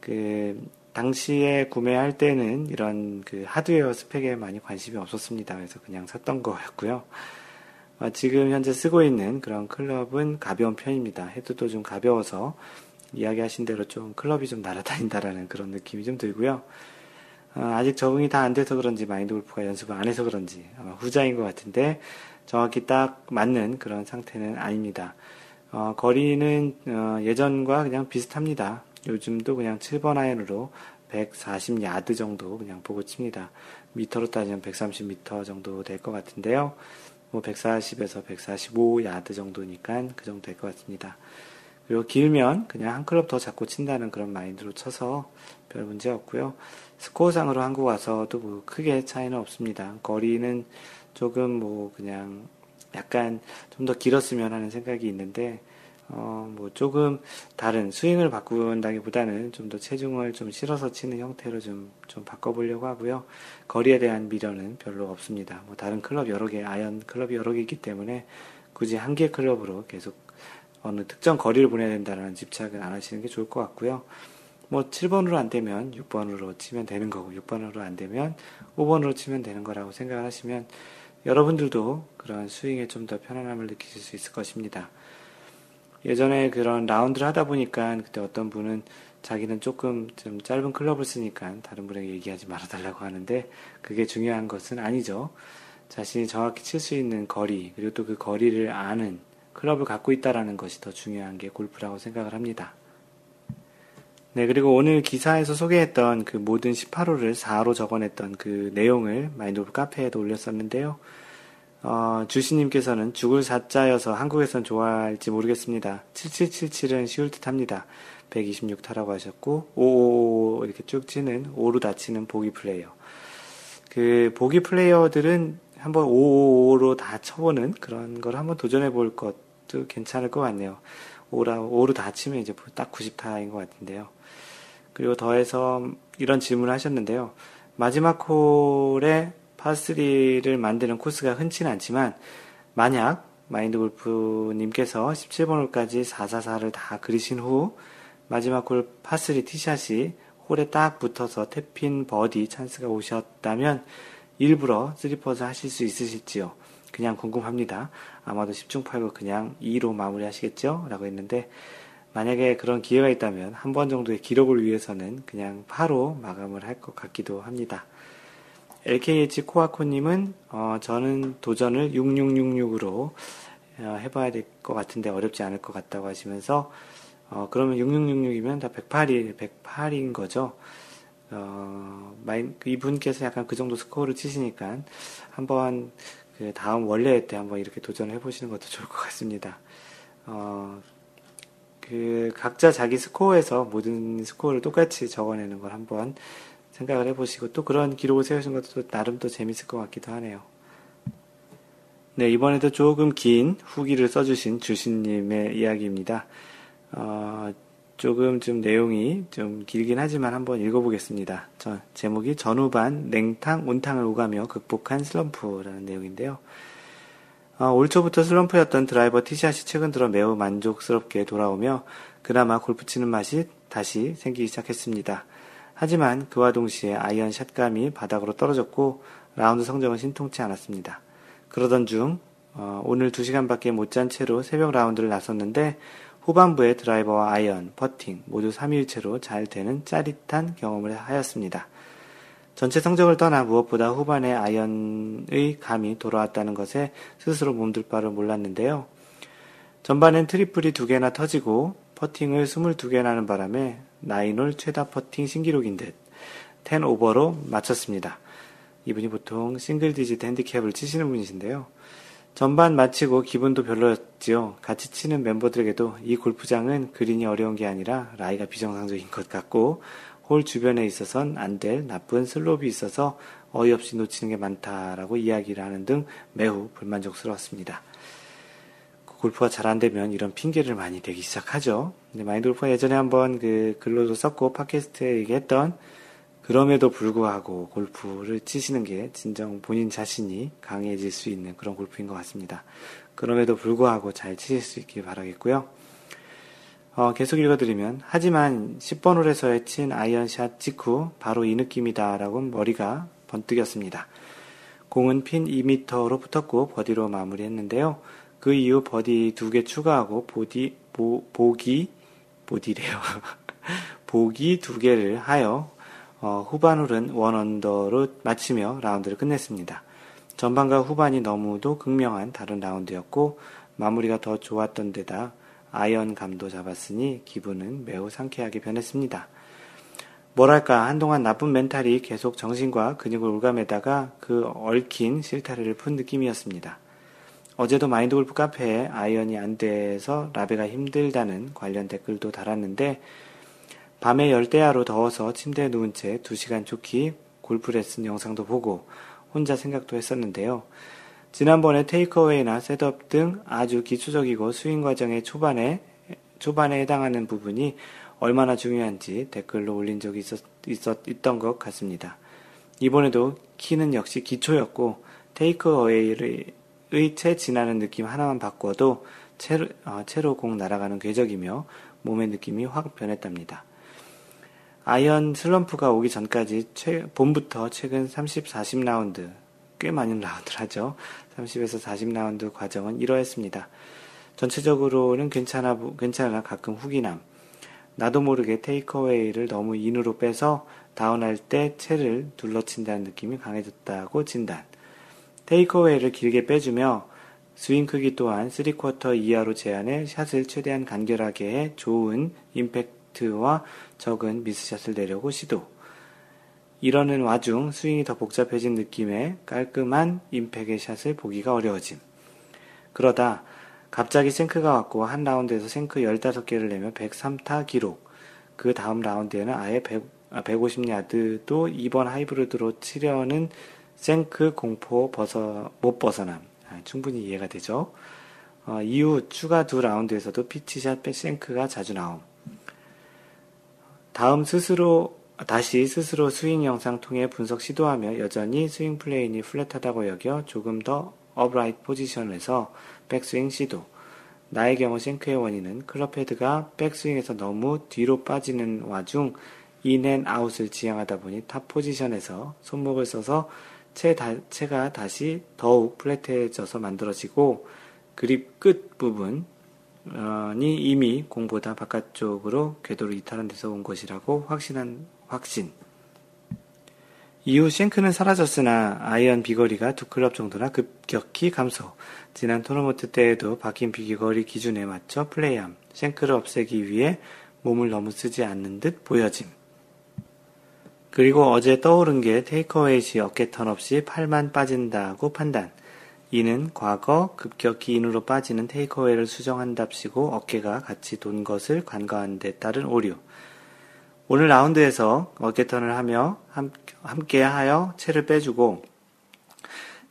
그 당시에 구매할 때는 이런 그 하드웨어 스펙에 많이 관심이 없었습니다. 그래서 그냥 샀던 거였고요. 어, 지금 현재 쓰고 있는 그런 클럽은 가벼운 편입니다. 헤드도 좀 가벼워서 이야기하신 대로 좀 클럽이 좀 날아다닌다라는 그런 느낌이 좀 들고요. 어, 아직 적응이 다 안 돼서 그런지 마인드 골프가 연습을 안 해서 그런지 아마 후자인 것 같은데 정확히 딱 맞는 그런 상태는 아닙니다. 어, 거리는 어, 예전과 그냥 비슷합니다. 요즘도 그냥 7번 아이언으로 140 야드 정도 그냥 보고 칩니다. 미터로 따지면 130m 정도 될 것 같은데요. 뭐 140에서 145 야드 정도니까 그 정도 될 것 같습니다. 그리고 길면 그냥 한 클럽 더 잡고 친다는 그런 마인드로 쳐서 별 문제 없고요. 스코어상으로 한국 와서도 뭐 크게 차이는 없습니다. 거리는 조금 뭐 그냥 약간 좀 더 길었으면 하는 생각이 있는데 어 뭐 조금 다른 스윙을 바꾼다기보다는 좀 더 체중을 좀 실어서 치는 형태로 좀 좀 바꿔보려고 하고요. 거리에 대한 미련은 별로 없습니다. 뭐 다른 클럽 여러 개, 아이언 클럽이 여러 개 있기 때문에 굳이 한 개 클럽으로 계속 어느 특정 거리를 보내야 된다는 집착은 안 하시는 게 좋을 것 같고요. 뭐 7번으로 안 되면 6번으로 치면 되는 거고 6번으로 안 되면 5번으로 치면 되는 거라고 생각을 하시면 여러분들도 그런 스윙에 좀 더 편안함을 느끼실 수 있을 것입니다. 예전에 그런 라운드를 하다 보니까 그때 어떤 분은 자기는 조금 좀 짧은 클럽을 쓰니까 다른 분에게 얘기하지 말아달라고 하는데 그게 중요한 것은 아니죠. 자신이 정확히 칠 수 있는 거리 그리고 또 그 거리를 아는 클럽을 갖고 있다라는 것이 더 중요한 게 골프라고 생각을 합니다. 네, 그리고 오늘 기사에서 소개했던 그 모든 18호를 4로 적어냈던 그 내용을 마인드골프 카페에도 올렸었는데요. 어, 주시님께서는 죽을 사자여서 한국에선 좋아할지 모르겠습니다. 7777은 쉬울 듯 합니다. 126타라고 하셨고, 555 이렇게 쭉 치는, 5로 다치는 보기 플레이어. 그, 보기 플레이어들은 한번 555로 다 쳐보는 그런 걸 한번 도전해 볼 것 도 괜찮을 것 같네요. 5라, 5로 다 치면 이제 딱 90타인 것 같은데요. 그리고 더해서 이런 질문을 하셨는데요. 마지막 홀에 파3를 만드는 코스가 흔치는 않지만 만약 마인드 골프님께서 17번 홀까지 444를 다 그리신 후 마지막 홀 파3 티샷이 홀에 딱 붙어서 tap-in 버디 찬스가 오셨다면 일부러 3 putts 하실 수 있으실지요? 그냥 궁금합니다. 아마도 10중 8구 그냥 2로 마무리 하시겠죠? 라고 했는데 만약에 그런 기회가 있다면 한 번 정도의 기록을 위해서는 그냥 파로 마감을 할 것 같기도 합니다. LKH 코아코님은 어, 저는 도전을 6666으로 어, 해봐야 될 것 같은데 어렵지 않을 것 같다고 하시면서 어, 그러면 6666이면 다 108이 108인 거죠. 어, 마인, 이분께서 약간 그 정도 스코어를 치시니까 한번 그 다음 원래 때 한번 이렇게 도전을 해보시는 것도 좋을 것 같습니다. 어, 그 각자 자기 스코어에서 모든 스코어를 똑같이 적어내는 걸 한번 생각을 해보시고 또 그런 기록을 세우신 것도 나름 또 재밌을 것 같기도 하네요. 네, 이번에도 조금 긴 후기를 써주신 주신님의 이야기입니다. 어, 조금 좀 내용이 좀 길긴 하지만 한번 읽어보겠습니다. 저, 제목이 전후반 냉탕, 온탕을 오가며 극복한 슬럼프라는 내용인데요. 어, 올 초부터 슬럼프였던 드라이버 티샷이 최근 들어 매우 만족스럽게 돌아오며 그나마 골프 치는 맛이 다시 생기기 시작했습니다. 하지만 그와 동시에 아이언 샷감이 바닥으로 떨어졌고 라운드 성적은 신통치 않았습니다. 그러던 중 어, 오늘 2시간밖에 못 잔 채로 새벽 라운드를 나섰는데 후반부에 드라이버와 아이언, 퍼팅 모두 3일체로 잘 되는 짜릿한 경험을 하였습니다. 전체 성적을 떠나 무엇보다 후반에 아이언의 감이 돌아왔다는 것에 스스로 몸둘 바를 몰랐는데요. 전반엔 트리플이 두 개나 터지고 퍼팅을 22개나 하는 바람에 나인홀 최다 퍼팅 신기록인 듯 10오버로 마쳤습니다. 이분이 보통 single digit 핸디캡을 치시는 분이신데요. 전반 마치고 기분도 별로였지요. 같이 치는 멤버들에게도 이 골프장은 그린이 어려운 게 아니라 라이가 비정상적인 것 같고 홀 주변에 있어선 안 될 나쁜 slope이 있어서 어이없이 놓치는 게 많다라고 이야기를 하는 등 매우 불만족스러웠습니다. 골프가 잘 안 되면 이런 핑계를 많이 대기 시작하죠. 마인드 골프가 예전에 한번 그 글로도 썼고 팟캐스트에 얘기했던 그럼에도 불구하고 골프를 치시는 게 진정 본인 자신이 강해질 수 있는 그런 골프인 것 같습니다. 그럼에도 불구하고 잘 치실 수 있길 바라겠고요. 어, 계속 읽어드리면 하지만 10번 홀에서의 친 아이언샷 직후 바로 이 느낌이다 라고 머리가 번뜩였습니다. 공은 핀 2m로 붙었고 버디로 마무리했는데요. 그 이후 버디 두 개 추가하고 보디, 보, 보기, 보디래요. 보기 두 개를 하여 어, 후반 홀은 one under로 마치며 라운드를 끝냈습니다. 전반과 후반이 너무도 극명한 다른 라운드였고 마무리가 더 좋았던 데다 아이언 감도 잡았으니 기분은 매우 상쾌하게 변했습니다. 뭐랄까 한동안 나쁜 mental이 계속 정신과 근육을 옭아매다가 그 얽힌 실타래를 푼 느낌이었습니다. 어제도 마인드 골프 카페에 아이언이 안 돼서 라베가 힘들다는 관련 댓글도 달았는데 밤에 열대야로 더워서 침대에 누운 채 2시간 족히 골프 레슨 영상도 보고 혼자 생각도 했었는데요. 지난번에 takeaway나 setup 등 아주 기초적이고 스윙 과정의 초반에 초반에 해당하는 부분이 얼마나 중요한지 댓글로 올린 적이 있었, 있었 있던 것 같습니다. 이번에도 키는 역시 기초였고 takeaway를 채의 채 지나는 느낌 하나만 바꿔도 채로, 어, 채로 공 날아가는 궤적이며 몸의 느낌이 확 변했답니다. 아이언 슬럼프가 오기 전까지 최, 봄부터 최근 30, 40라운드, 꽤 많은 라운드를 하죠. 30에서 40라운드 과정은 이러했습니다. 전체적으로는 괜찮아, 괜찮아 가끔 후기남. 나도 모르게 테이크어웨이를 너무 인으로 빼서 다운할 때 채를 둘러친다는 느낌이 강해졌다고 진단. 테이크어웨이를 길게 빼주며 스윙 크기 또한 3쿼터 이하로 제한해 샷을 최대한 간결하게 해 좋은 임팩트 와 적은 미스샷을 내려고 시도. 이러는 와중 스윙이 더 복잡해진 느낌의 깔끔한 임팩의 샷을 보기가 어려워짐. 그러다 갑자기 shank가 왔고 한 라운드에서 shank 15개를 내며 103타 기록. 그 다음 라운드에는 아예 100, 150야드도 아, 2번 하이브리드로 치려는 shank 공포 벗어, 못 벗어남. 아, 충분히 이해가 되죠. 어, 이후 추가 두 라운드에서도 pitch shot 백shank가 자주 나옴. 다음 스스로 다시 스스로 스윙 영상 통해 분석 시도하며 여전히 스윙 plane이 flat하다고 여겨 조금 더 upright 포지션에서 백스윙 시도. 나의 경우 shank의 원인은 클럽 헤드가 백스윙에서 너무 뒤로 빠지는 와중 in and out을 지향하다 보니 top 포지션에서 손목을 써서 채 다, 채가 다시 더욱 flat해져서 만들어지고 그립 끝 부분 이 이미 공보다 바깥쪽으로 궤도를 이탈한 데서 온 것이라고 확신한 확신. 이후 shank는 사라졌으나 아이언 비거리가 두 클럽 정도나 급격히 감소. 지난 토너먼트 때에도 바뀐 비거리 기준에 맞춰 플레이함. shank를 없애기 위해 몸을 너무 쓰지 않는 듯 보여짐. 그리고 어제 떠오른 게 takeaway 시 어깨 턴 없이 팔만 빠진다고 판단. 이는 과거 급격히 in으로 빠지는 takeaway를 수정한답시고 어깨가 같이 돈 것을 간과한 데 따른 오류. 오늘 라운드에서 어깨턴을 하며 함께 하여 채를 빼주고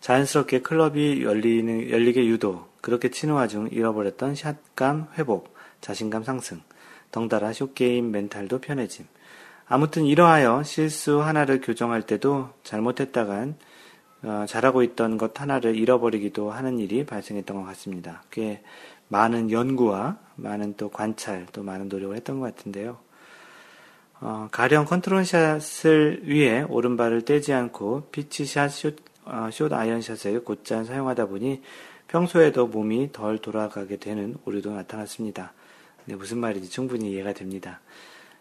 자연스럽게 클럽이 열리는, 열리게 유도, 그렇게 치는 와중 잃어버렸던 shot감 회복, 자신감 상승, 덩달아 short game mental도 편해짐. 아무튼 이러하여 실수 하나를 교정할 때도 잘못했다간 어, 잘하고 있던 것 하나를 잃어버리기도 하는 일이 발생했던 것 같습니다. 꽤 많은 연구와 많은 또 관찰, 또 많은 노력을 했던 것 같은데요. 어, 가령 control shot을 위해 오른발을 떼지 않고 피치샷, 숏, 어, 숏 아이언샷을 곧잘 사용하다 보니 평소에도 몸이 덜 돌아가게 되는 오류도 나타났습니다. 네, 무슨 말인지 충분히 이해가 됩니다.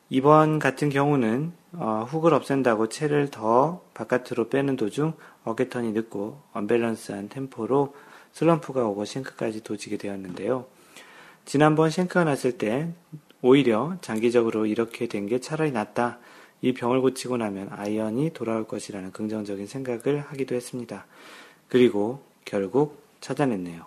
이번 같은 경우는 어, 훅을 없앤다고 채를 더 바깥으로 빼는 도중 어깨턴이 늦고 언밸런스한 템포로 슬럼프가 오고 싱크까지 도지게 되었는데요. 지난번 싱크가 났을 때 오히려 장기적으로 이렇게 된 게 차라리 낫다. 이 병을 고치고 나면 아이언이 돌아올 것이라는 긍정적인 생각을 하기도 했습니다. 그리고 결국 찾아냈네요.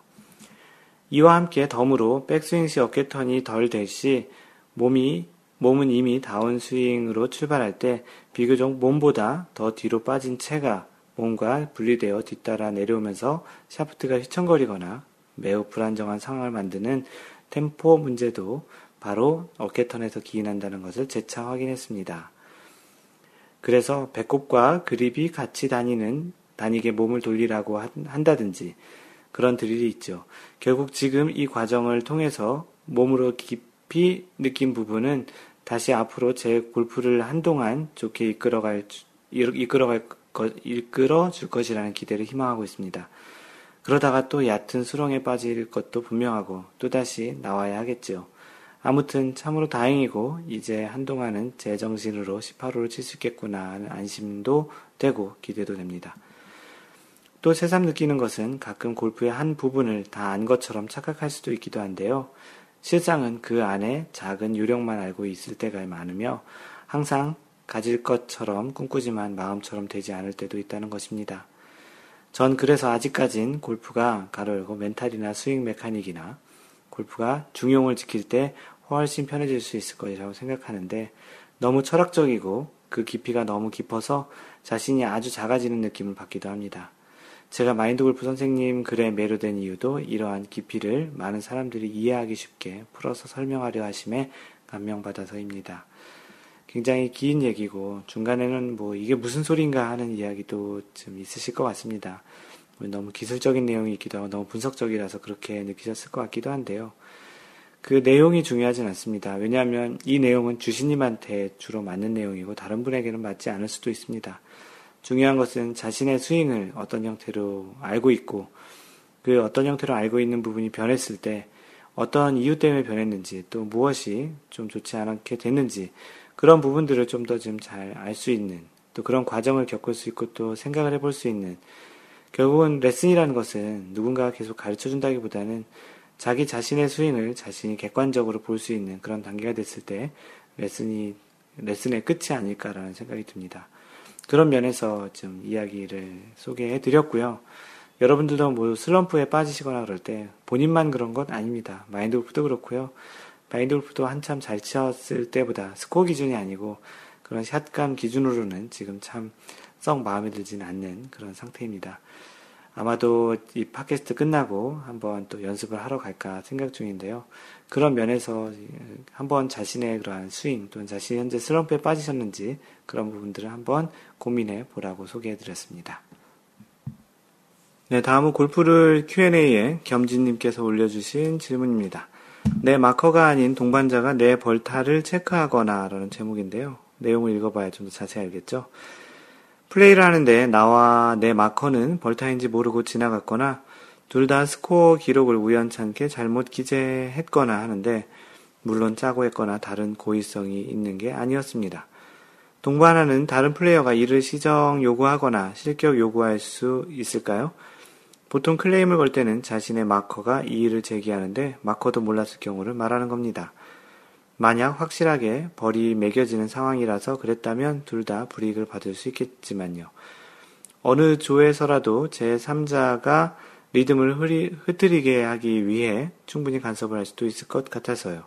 이와 함께 덤으로 백스윙 시 어깨턴이 덜 될 시 몸이 몸은 이미 다운스윙으로 출발할 때 비교적 몸보다 더 뒤로 빠진 채가 몸과 분리되어 뒤따라 내려오면서 샤프트가 휘청거리거나 매우 불안정한 상황을 만드는 템포 문제도 바로 어깨턴에서 기인한다는 것을 재차 확인했습니다. 그래서 배꼽과 그립이 같이 다니는 다니게 몸을 돌리라고 한다든지 그런 드릴이 있죠. 결국 지금 이 과정을 통해서 몸으로 깊이 느낀 부분은 다시 앞으로 제 골프를 한동안 좋게 이끌어갈 이끌어갈 것 이끌어 줄 것이라는 기대를 희망하고 있습니다. 그러다가 또 얕은 수렁에 빠질 것도 분명하고 또다시 나와야 하겠지요. 아무튼 참으로 다행이고 이제 한동안은 제 정신으로 18호를 칠 수 있겠구나 하는 안심도 되고 기대도 됩니다. 또 새삼 느끼는 것은 가끔 골프의 한 부분을 다 안 것처럼 착각할 수도 있기도 한데요. 실상은 그 안에 작은 유령만 알고 있을 때가 많으며 항상 가질 것처럼 꿈꾸지만 마음처럼 되지 않을 때도 있다는 것입니다. 전 그래서 아직까진 골프가 가로 열고 멘탈이나 스윙 메카닉이나 골프가 중용을 지킬 때 훨씬 편해질 수 있을 것이라고 생각하는데 너무 철학적이고 그 깊이가 너무 깊어서 자신이 아주 작아지는 느낌을 받기도 합니다. 제가 마인드 골프 선생님 글에 매료된 이유도 이러한 깊이를 많은 사람들이 이해하기 쉽게 풀어서 설명하려 하심에 감명받아서입니다. 굉장히 긴 얘기고 중간에는 뭐 이게 무슨 소린가 하는 이야기도 좀 있으실 것 같습니다. 너무 기술적인 내용이 있기도 하고 너무 분석적이라서 그렇게 느끼셨을 것 같기도 한데요. 그 내용이 중요하진 않습니다. 왜냐하면 이 내용은 주신님한테 주로 맞는 내용이고 다른 분에게는 맞지 않을 수도 있습니다. 중요한 것은 자신의 스윙을 어떤 형태로 알고 있고 그 어떤 형태로 알고 있는 부분이 변했을 때 어떤 이유 때문에 변했는지 또 무엇이 좀 좋지 않게 됐는지 그런 부분들을 좀 더 좀 잘 알 수 있는 또 그런 과정을 겪을 수 있고 또 생각을 해볼 수 있는 결국은 레슨이라는 것은 누군가가 계속 가르쳐 준다기보다는 자기 자신의 스윙을 자신이 객관적으로 볼 수 있는 그런 단계가 됐을 때 레슨이 레슨의 끝이 아닐까라는 생각이 듭니다. 그런 면에서 좀 이야기를 소개해 드렸고요. 여러분들도 뭐 슬럼프에 빠지시거나 그럴 때 본인만 그런 건 아닙니다. 마인드 골프도 그렇고요. 마인드 골프도 한참 잘 치었을 때보다 스코어 기준이 아니고 그런 샷감 기준으로는 지금 참 썩 마음에 들지는 않는 그런 상태입니다. 아마도 이 팟캐스트 끝나고 한번 또 연습을 하러 갈까 생각 중인데요. 그런 면에서 한번 자신의 그러한 스윙 또는 자신이 현재 슬럼프에 빠지셨는지 그런 부분들을 한번 고민해 보라고 소개해 드렸습니다. 네, 다음은 골프를 Q&A에 겸진님께서 올려주신 질문입니다. 내 마커가 아닌 동반자가 내 벌타를 체크하거나 라는 제목인데요. 내용을 읽어봐야 좀 더 자세히 알겠죠. 플레이를 하는데 나와 내 마커는 벌타인지 모르고 지나갔거나 둘 다 스코어 기록을 우연찮게 잘못 기재했거나 하는데 물론 짜고 했거나 다른 고의성이 있는 게 아니었습니다. 동반하는 다른 플레이어가 이를 시정 요구하거나 실격 요구할 수 있을까요? 보통 클레임을 걸 때는 자신의 마커가 이의를 제기하는데 마커도 몰랐을 경우를 말하는 겁니다. 만약 확실하게 벌이 매겨지는 상황이라서 그랬다면 둘 다 불이익을 받을 수 있겠지만요. 어느 조에서라도 제3자가 리듬을 흐리, 흐트리게 하기 위해 충분히 간섭을 할 수도 있을 것 같아서요.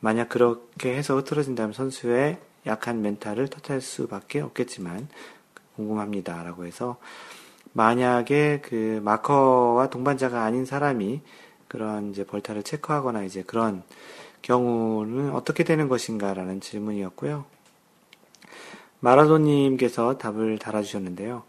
만약 그렇게 해서 흐트러진다면 선수의 약한 멘탈을 탓할 수밖에 없겠지만 궁금합니다. 라고 해서 만약에 그 마커와 동반자가 아닌 사람이 그런 이제 벌타를 체크하거나 이제 그런 경우는 어떻게 되는 것인가라는 질문이었고요. 마라도님께서 답을 달아주셨는데요.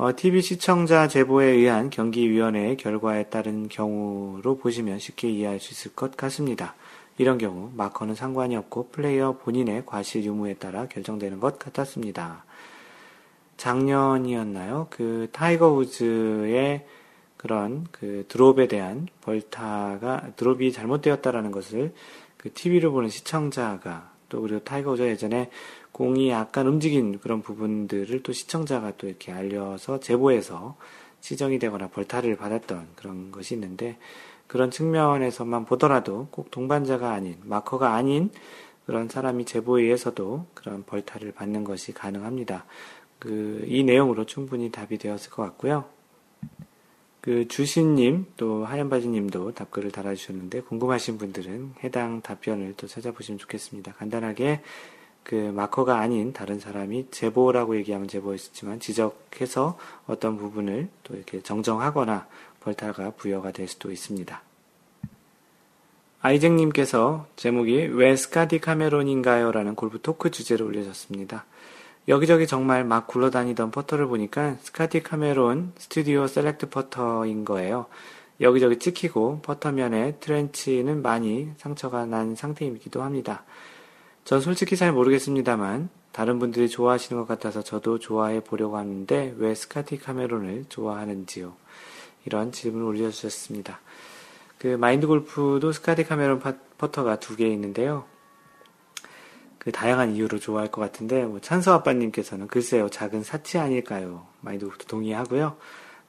어, TV 시청자 제보에 의한 경기위원회의 결과에 따른 경우로 보시면 쉽게 이해할 수 있을 것 같습니다. 이런 경우 마커는 상관이 없고 플레이어 본인의 과실 유무에 따라 결정되는 것 같았습니다. 작년이었나요? 그 타이거 우즈의 그런 그 드롭에 대한 벌타가 드롭이 잘못되었다라는 것을 그 TV를 보는 시청자가 또 그리고 타이거 우즈 예전에 공이 약간 움직인 그런 부분들을 또 시청자가 또 이렇게 알려서 제보해서 시정이 되거나 벌타를 받았던 그런 것이 있는데 그런 측면에서만 보더라도 꼭 동반자가 아닌 마커가 아닌 그런 사람이 제보에 의해서도 그런 벌타를 받는 것이 가능합니다. 그, 이 내용으로 충분히 답이 되었을 것 같고요. 그 주신님 또 하얀바지님도 답글을 달아주셨는데 궁금하신 분들은 해당 답변을 또 찾아보시면 좋겠습니다. 간단하게 그 마커가 아닌 다른 사람이 제보라고 얘기하면 제보였지만 지적해서 어떤 부분을 또 이렇게 정정하거나 벌타가 부여가 될 수도 있습니다. 아이쟁님께서 제목이 왜 Scotty Cameron인가요? 라는 골프 talk 주제를 올려줬습니다. 여기저기 정말 막 굴러다니던 퍼터를 보니까 Scotty Cameron Studio Select 퍼터인 거예요. 여기저기 찍히고 퍼터면에 트렌치는 많이 상처가 난 상태이기도 합니다. 전 솔직히 잘 모르겠습니다만 다른 분들이 좋아하시는 것 같아서 저도 좋아해 보려고 하는데 왜 Scotty Cameron을 좋아하는지요? 이런 질문을 올려주셨습니다. 그 마인드 골프도 Scotty Cameron 퍼터가 두 개 있는데요. 그 다양한 이유로 좋아할 것 같은데 뭐 찬서 아빠님께서는 글쎄요 작은 사치 아닐까요? 마인드 골프도 동의하고요.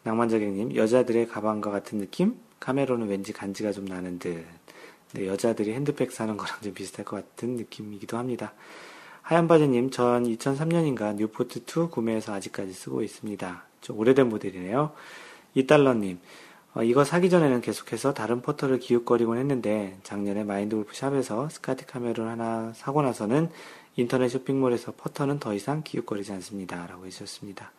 낭만적인님 여자들의 가방과 같은 느낌? Cameron은 왠지 간지가 좀 나는 듯. 네, 여자들이 핸드백 사는 거랑 좀 비슷할 것 같은 느낌이기도 합니다. 하얀바지님, 전 2003년인가 Newport 2 구매해서 아직까지 쓰고 있습니다. 좀 오래된 모델이네요. 이달러님, 어, 이거 사기 전에는 계속해서 다른 퍼터를 기웃거리곤 했는데 작년에 마인드 골프 shop에서 Scotty Cameron을 하나 사고 나서는 인터넷 쇼핑몰에서 퍼터는 더 이상 기웃거리지 않습니다. 라고 해주셨습니다.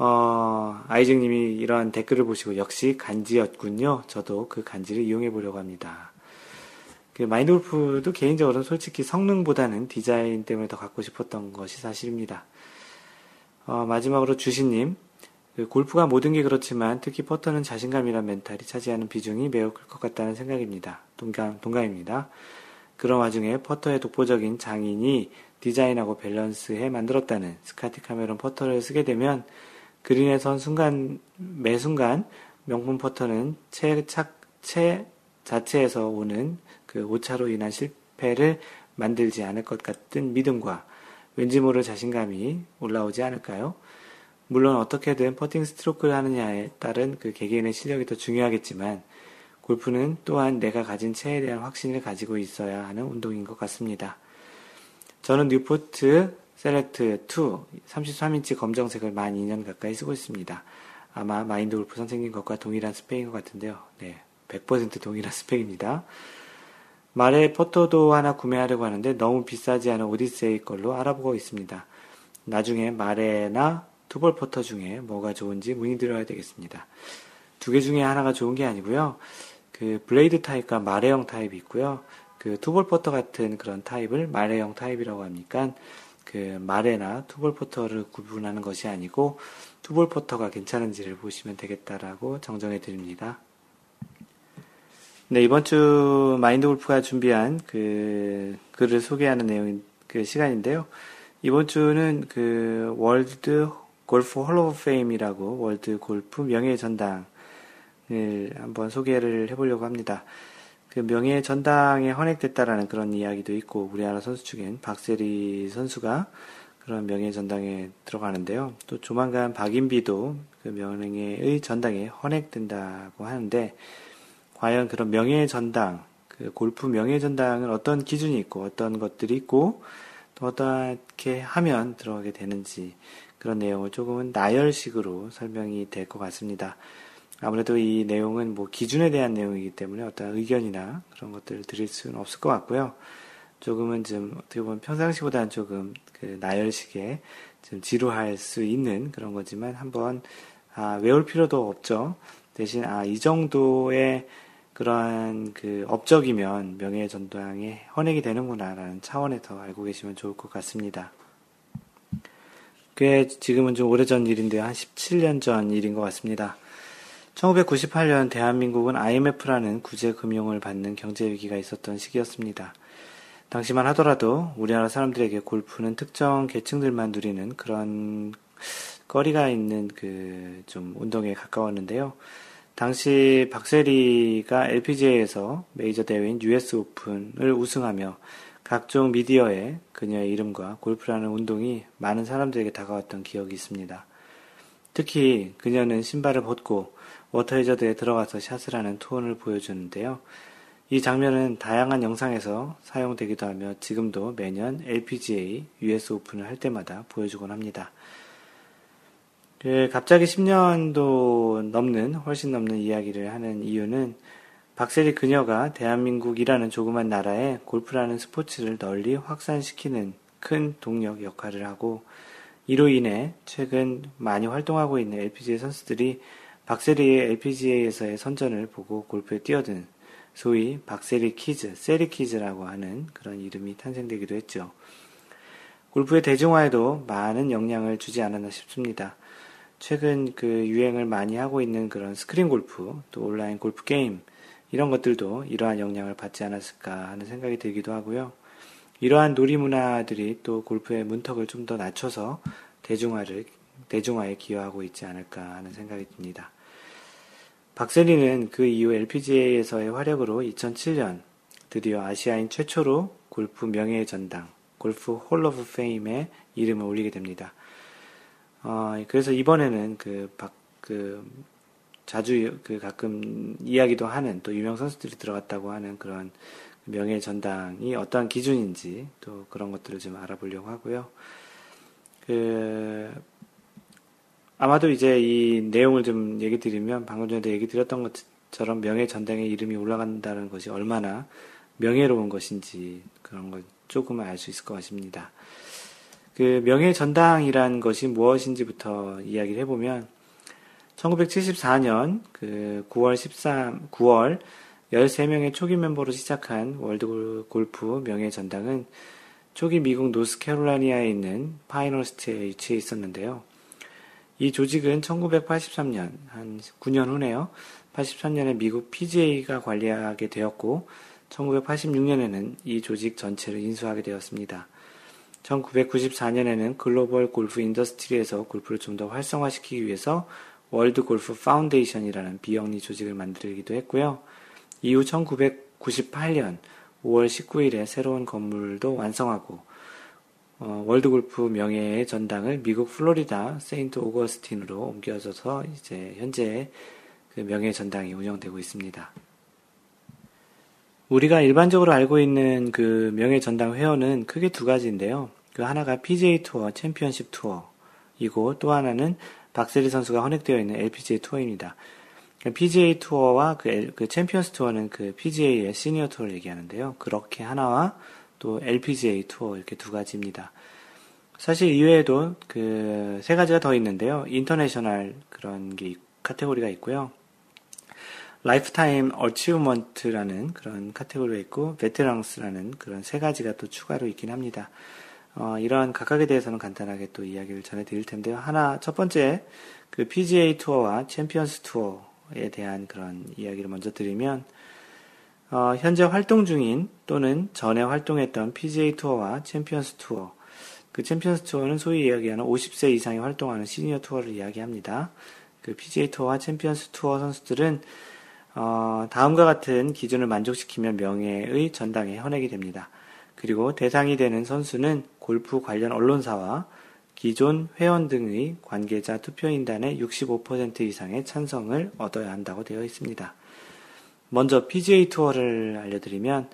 어, 아이쟁님이 이러한 댓글을 보시고 역시 간지였군요. 저도 그 간지를 이용해 보려고 합니다. 그 마인드 골프도 개인적으로는 솔직히 성능보다는 디자인 때문에 더 갖고 싶었던 것이 사실입니다. 어, 마지막으로 주신님, 그 골프가 모든 게 그렇지만 특히 퍼터는 자신감이란 멘탈이 차지하는 비중이 매우 클 것 같다는 생각입니다. 동감, 동감입니다. 그런 와중에 퍼터의 독보적인 장인이 디자인하고 밸런스해 만들었다는 Scotty Cameron 퍼터를 쓰게 되면 그린에 선 순간, 매 순간 명품 퍼터는 채, 착, 채 자체에서 오는 그 오차로 인한 실패를 만들지 않을 것 같은 믿음과 왠지 모를 자신감이 올라오지 않을까요? 물론 어떻게든 퍼팅 스트로크를 하느냐에 따른 그 개개인의 실력이 더 중요하겠지만 골프는 또한 내가 가진 채에 대한 확신을 가지고 있어야 하는 운동인 것 같습니다. 저는 Newport Select 2 33인치 검정색을 만 2년 가까이 쓰고 있습니다. 아마 마인드 골프 선생님 것과 동일한 스펙인 것 같은데요. 네, 100% 동일한 스펙입니다. mallet 퍼터도 하나 구매하려고 하는데 너무 비싸지 않은 오디세이 걸로 알아보고 있습니다. 나중에 mallet이나 two-ball 퍼터 중에 뭐가 좋은지 문의드려야 되겠습니다. 두 개 중에 하나가 좋은 게 아니고요. 그 blade 타입과 mallet형 타입이 있고요. 그 two-ball 퍼터 같은 그런 타입을 mallet형 타입이라고 합니까? 그 mallet이나 two-ball 퍼터를 구분하는 것이 아니고 two-ball 퍼터가 괜찮은지를 보시면 되겠다라고 정정해 드립니다. 네, 이번 주 마인드 골프가 준비한 그 글을 소개하는 내용인 그 시간인데요. 이번 주는 그 World Golf Hall of Fame이라고 월드 골프 명예 전당을 한번 소개를 해보려고 합니다. 그 명예 전당에 헌액됐다라는 그런 이야기도 있고 우리나라 선수 중엔 박세리 선수가 그런 명예 전당에 들어가는데요. 또 조만간 박인비도 그 명예의 전당에 헌액된다고 하는데 과연 그런 명예 전당, 그 골프 명예 전당은 어떤 기준이 있고 어떤 것들이 있고 또 어떻게 하면 들어가게 되는지 그런 내용을 조금은 나열식으로 설명이 될 것 같습니다. 아무래도 이 내용은 뭐 기준에 대한 내용이기 때문에 어떤 의견이나 그런 것들을 드릴 수는 없을 것 같고요. 조금은 좀 어떻게 보면 평상시보다는 조금 그 나열식에 좀 지루할 수 있는 그런 거지만 한번 아, 외울 필요도 없죠. 대신 아, 이 정도의 그러한 그 업적이면 명예 전당에 헌액이 되는구나라는 차원에서 알고 계시면 좋을 것 같습니다. 꽤 지금은 좀 오래전 일인데요. 한 17년 전 일인 것 같습니다. 1998년 대한민국은 IMF라는 구제 금융을 받는 경제 위기가 있었던 시기였습니다. 당시만 하더라도 우리나라 사람들에게 골프는 특정 계층들만 누리는 그런 거리가 있는 그 좀 운동에 가까웠는데요. 당시 박세리가 LPGA에서 메이저 대회인 US 오픈을 우승하며 각종 미디어에 그녀의 이름과 골프라는 운동이 많은 사람들에게 다가왔던 기억이 있습니다. 특히 그녀는 신발을 벗고 워터헤저드에 들어가서 샷을 하는 투혼을 보여주는데요. 이 장면은 다양한 영상에서 사용되기도 하며 지금도 매년 LPGA US 오픈을 할 때마다 보여주곤 합니다. 그 갑자기 10년도 넘는, 훨씬 넘는 이야기를 하는 이유는 박세리 그녀가 대한민국이라는 조그만 나라에 골프라는 스포츠를 널리 확산시키는 큰 동력 역할을 하고 이로 인해 최근 많이 활동하고 있는 LPGA 선수들이 박세리의 LPGA에서의 선전을 보고 골프에 뛰어든 소위 박세리 키즈, 세리 키즈라고 하는 그런 이름이 탄생되기도 했죠. 골프의 대중화에도 많은 영향을 주지 않았나 싶습니다. 최근 그 유행을 많이 하고 있는 그런 스크린 골프, 또 온라인 골프 게임, 이런 것들도 이러한 영향을 받지 않았을까 하는 생각이 들기도 하고요. 이러한 놀이 문화들이 또 골프의 문턱을 좀 더 낮춰서 대중화를, 대중화에 기여하고 있지 않을까 하는 생각이 듭니다. 박세리는 그 이후 LPGA에서의 활약으로 2007년 드디어 아시아인 최초로 골프 명예의 전당, Golf Hall of Fame에 이름을 올리게 됩니다. 어, 그래서 이번에는 그, 박, 그, 자주 그 가끔 이야기도 하는 또 유명 선수들이 들어갔다고 하는 그런 명예 전당이 어떠한 기준인지 또 그런 것들을 좀 알아보려고 하고요. 그 아마도 이제 이 내용을 좀 얘기 드리면 방금 전에 얘기 드렸던 것처럼 명예 전당에 이름이 올라간다는 것이 얼마나 명예로운 것인지 그런 걸 조금은 알 수 있을 것 같습니다. 그 명예 전당이란 것이 무엇인지부터 이야기를 해보면 1974년 그 9월 13, 9월 13명의 초기 멤버로 시작한 월드 골프 명예 전당은 초기 미국 노스캐롤라이나에 있는 파인허스트에 위치해 있었는데요. 이 조직은 1983년, 한 9년 후네요. 83년에 미국 PGA가 관리하게 되었고, 1986년에는 이 조직 전체를 인수하게 되었습니다. 1994년에는 global golf industry에서 골프를 좀 더 활성화시키기 위해서 World Golf Foundation이라는 비영리 조직을 만들기도 했고요. 이후 1998년 5월 19일에 새로운 건물도 완성하고 어, 월드 골프 명예의 전당을 미국 플로리다 세인트 오거스틴으로 옮겨져서 이제 현재 그 명예의 전당이 운영되고 있습니다. 우리가 일반적으로 알고 있는 그 명예 전당 회원은 크게 두 가지인데요. 그 하나가 PGA 투어 챔피언스 투어이고 또 하나는 박세리 선수가 헌액되어 있는 LPGA 투어입니다. PGA 투어와 그, 그 챔피언스 투어는 그 PGA의 시니어 투어를 얘기하는데요. 그렇게 하나와 또 LPGA 투어 이렇게 두 가지입니다. 사실 이외에도 그 세 가지가 더 있는데요. international 그런 게 카테고리가 있고요. lifetime achievement라는 그런 카테고리가 있고 veterans라는 그런 세 가지가 또 추가로 있긴 합니다. 어, 이러한 각각에 대해서는 간단하게 또 이야기를 전해 드릴 텐데요. 하나 첫 번째 그 PGA 투어와 챔피언스 투어에 대한 그런 이야기를 먼저 드리면 어, 현재 활동 중인 또는 전에 활동했던 PGA 투어와 챔피언스 투어 그 챔피언스 투어는 소위 이야기하는 50세 이상이 활동하는 시니어 투어를 이야기합니다. 그 PGA 투어와 챔피언스 투어 선수들은 어, 다음과 같은 기준을 만족시키면 명예의 전당에 헌액이 됩니다. 그리고 대상이 되는 선수는 골프 관련 언론사와 기존 회원 등의 관계자 투표인단의 65% 이상의 찬성을 얻어야 한다고 되어 있습니다. 먼저 PGA 투어를 알려드리면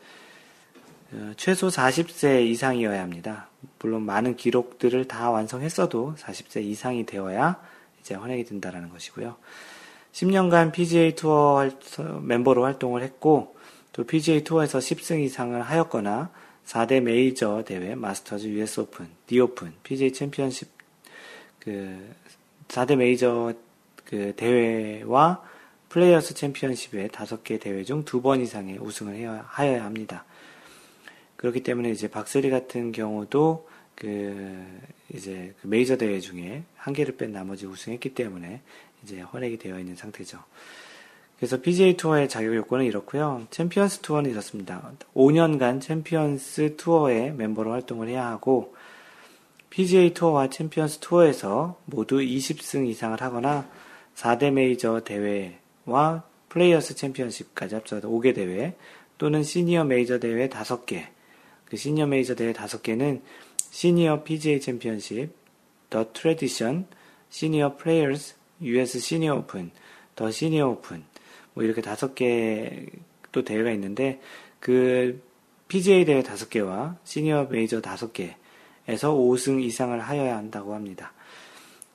어, 최소 40세 이상이어야 합니다. 물론 많은 기록들을 다 완성했어도 40세 이상이 되어야 이제 헌액이 된다라는 것이고요. 10년간 PGA 투어 멤버로 활동을 했고 또 PGA 투어에서 10승 이상을 하였거나 4대 메이저 대회 마스터즈 US 오픈, The Open, PGA 챔피언십 그 4대 메이저 그 대회와 플레이어스 챔피언십의 5개 대회 중 두 번 이상의 우승을 해야, 하여야 합니다. 그렇기 때문에 이제 박세리 같은 경우도 그 이제 그 메이저 대회 중에 한 개를 뺀 나머지 우승했기 때문에 이제 헌액이 되어 있는 상태죠. 그래서 PGA 투어의 자격 요건은 이렇고요. 챔피언스 투어는 이렇습니다. 5년간 챔피언스 투어의 멤버로 활동을 해야 하고 PGA 투어와 챔피언스 투어에서 모두 20승 이상을 하거나 4대 메이저 대회 와 플레이어스 챔피언십까지 합쳐서 5개 대회 또는 시니어 메이저 대회 5개 그 시니어 메이저 대회 5개는 시니어 PGA 챔피언십, The Tradition, Senior Players US 시니어 오픈, The Senior Open, 뭐 이렇게 다섯 개 또 대회가 있는데 그 PGA 대회 다섯 개와 시니어 메이저 다섯 개에서 5승 이상을 하여야 한다고 합니다.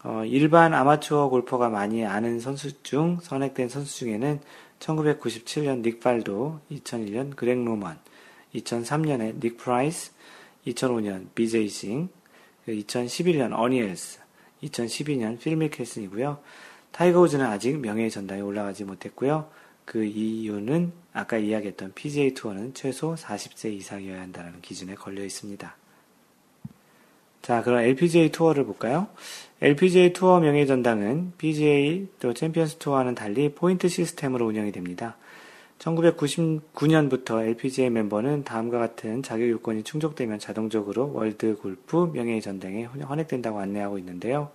어, 일반 아마추어 골퍼가 많이 아는 선수 중 헌액된 선수 중에는 1997년 닉 팔도, 2001년 그렉 노먼, 2003년에 닉 프라이스, 2005년 VJ 싱, 2011년 어니엘스, 2012년 필 미켈슨이고요. 타이거 우즈는 아직 명예의 전당에 올라가지 못했고요. 그 이유는 아까 이야기했던 PGA 투어는 최소 40세 이상이어야 한다는 기준에 걸려 있습니다. 자, 그럼 LPGA 투어를 볼까요? LPGA 투어 명예 전당은 PGA 또 챔피언스 투어와는 달리 포인트 시스템으로 운영이 됩니다. 1999년부터 LPGA 멤버는 다음과 같은 자격 요건이 충족되면 자동적으로 월드 골프 명예의 전당에 헌액된다고 안내하고 있는데요.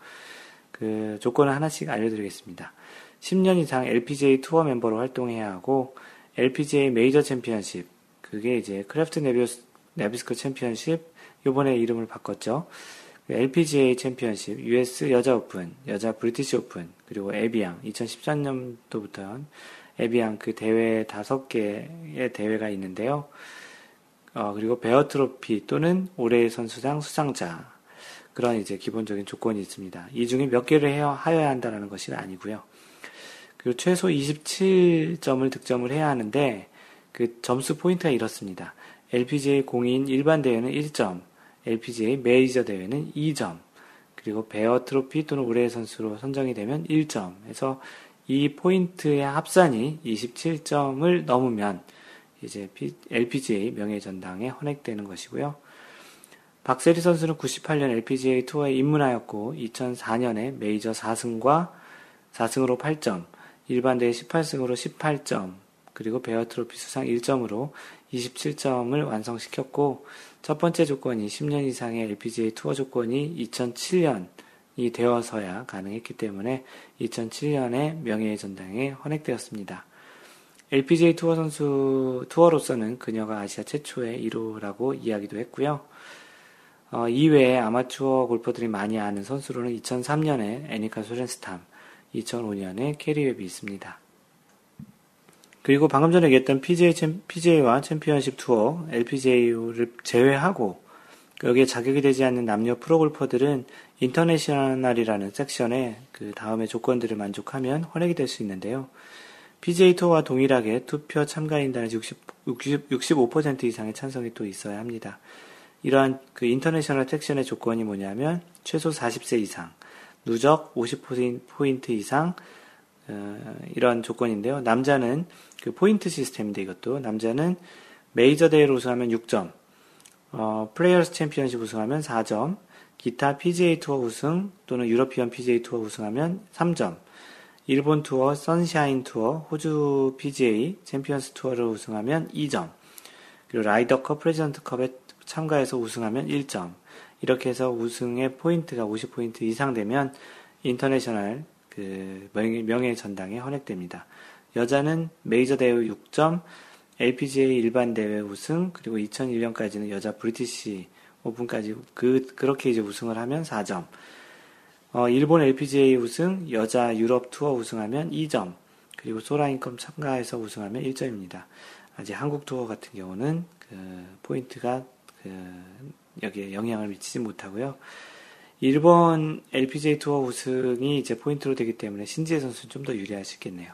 그 조건을 하나씩 알려드리겠습니다. 10년 이상 LPGA 투어 멤버로 활동해야 하고 LPGA 메이저 챔피언십 그게 이제 크래프트 나비스, 나비스코 챔피언십 요번에 이름을 바꿨죠. LPGA 챔피언십, US 여자 오픈, 여자 브리티시 오픈, 그리고 에비앙 2013년도부터 에비앙 그 대회 다섯 개의 대회가 있는데요. 어, 그리고 베어 트로피 또는 올해의 선수상 수상자 그런 이제 기본적인 조건이 있습니다. 이 중에 몇 개를 해야, 하여야 한다는 것이 아니고요. 그리고 최소 27점을 득점을 해야 하는데 그 점수 포인트가 이렇습니다. LPGA 공인 일반 대회는 1점, LPGA 메이저 대회는 2점, 그리고 베어 트로피 또는 올해의 선수로 선정이 되면 1점 해서 이 포인트의 합산이 27점을 넘으면 이제 LPGA 명예전당에 헌액되는 것이고요. 박세리 선수는 98년 LPGA 투어에 입문하였고 2004년에 메이저 4승과 4승으로 8점, 일반 대회 18승으로 18점, 그리고 베어 트로피 수상 1점으로 27점을 완성시켰고 첫 번째 조건이 10년 이상의 LPGA 투어 조건이 2007년이 되어서야 가능했기 때문에 2007년에 명예의 전당에 헌액되었습니다. LPGA 투어 선수 투어로서는 그녀가 아시아 최초의 1호라고 이야기도 했고요. 어, 이외에 아마추어 골퍼들이 많이 아는 선수로는 2003년에 애니카 소렌스탐, 2005년에 캐리 웹이 있습니다. 그리고 방금 전에 얘기했던 PGA, PGA와 챔피언십 투어, LPGA를 제외하고 여기에 자격이 되지 않는 남녀 프로골퍼들은 International이라는 섹션에 그 다음의 조건들을 만족하면 헌액이 될 수 있는데요. PGA 투어와 동일하게 투표 참가인단의 60, 60, 65% 이상의 찬성이 또 있어야 합니다. 이러한 그 International 섹션의 조건이 뭐냐면 최소 40세 이상, 누적 50포인트 이상 어, 이런 조건인데요. 남자는 그 포인트 시스템인데 이것도 남자는 메이저 대회로 우승하면 6점, 어, 플레이어스 챔피언십 우승하면 4점, 기타 PGA 투어 우승 또는 유러피언 PGA 투어 우승하면 3점, 일본 투어, 선샤인 투어, 호주 PGA 챔피언스 투어를 우승하면 2점, 그리고 라이더컵 프레지던츠 컵에 참가해서 우승하면 1점. 이렇게 해서 우승의 포인트가 50포인트 이상 되면 International 그 명예 전당에 헌액됩니다. 여자는 메이저 대회 6점, LPGA 일반 대회 우승, 그리고 2001년까지는 여자 브리티시 오픈까지 그 그렇게 이제 우승을 하면 4점. 어, 일본 LPGA 우승, 여자 유럽 투어 우승하면 2점, 그리고 솔하임컵 참가해서 우승하면 1점입니다. 아직 한국 투어 같은 경우는 그 포인트가 그 여기에 영향을 미치지 못하고요. 일본 LPGA 투어 우승이 이제 포인트로 되기 때문에 신지애 선수는 좀더 있겠네요.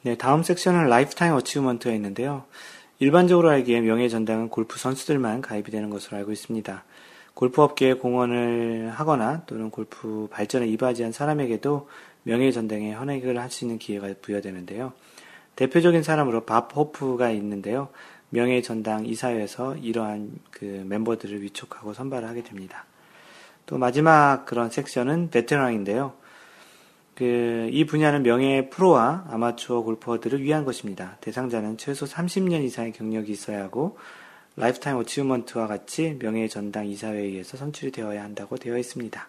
네, 다음 섹션은 Lifetime Achievement가 있는데요. 일반적으로 알기에 명예 전당은 골프 선수들만 가입이 되는 것으로 알고 있습니다. 골프 업계에 공헌을 하거나 또는 골프 발전에 이바지한 사람에게도 명예 전당에 헌액을 할 수 있는 기회가 부여되는데요. 대표적인 사람으로 밥 호프가 있는데요. 명예 전당 이사회에서 이러한 그 멤버들을 위촉하고 선발을 하게 됩니다. 또 마지막 그런 섹션은 베테랑인데요. 그, 이 분야는 명예 프로와 아마추어 골퍼들을 위한 것입니다. 대상자는 최소 30년 이상의 경력이 있어야 하고, Lifetime Achievement와 같이 명예 전당 이사회에 의해서 선출이 되어야 한다고 되어 있습니다.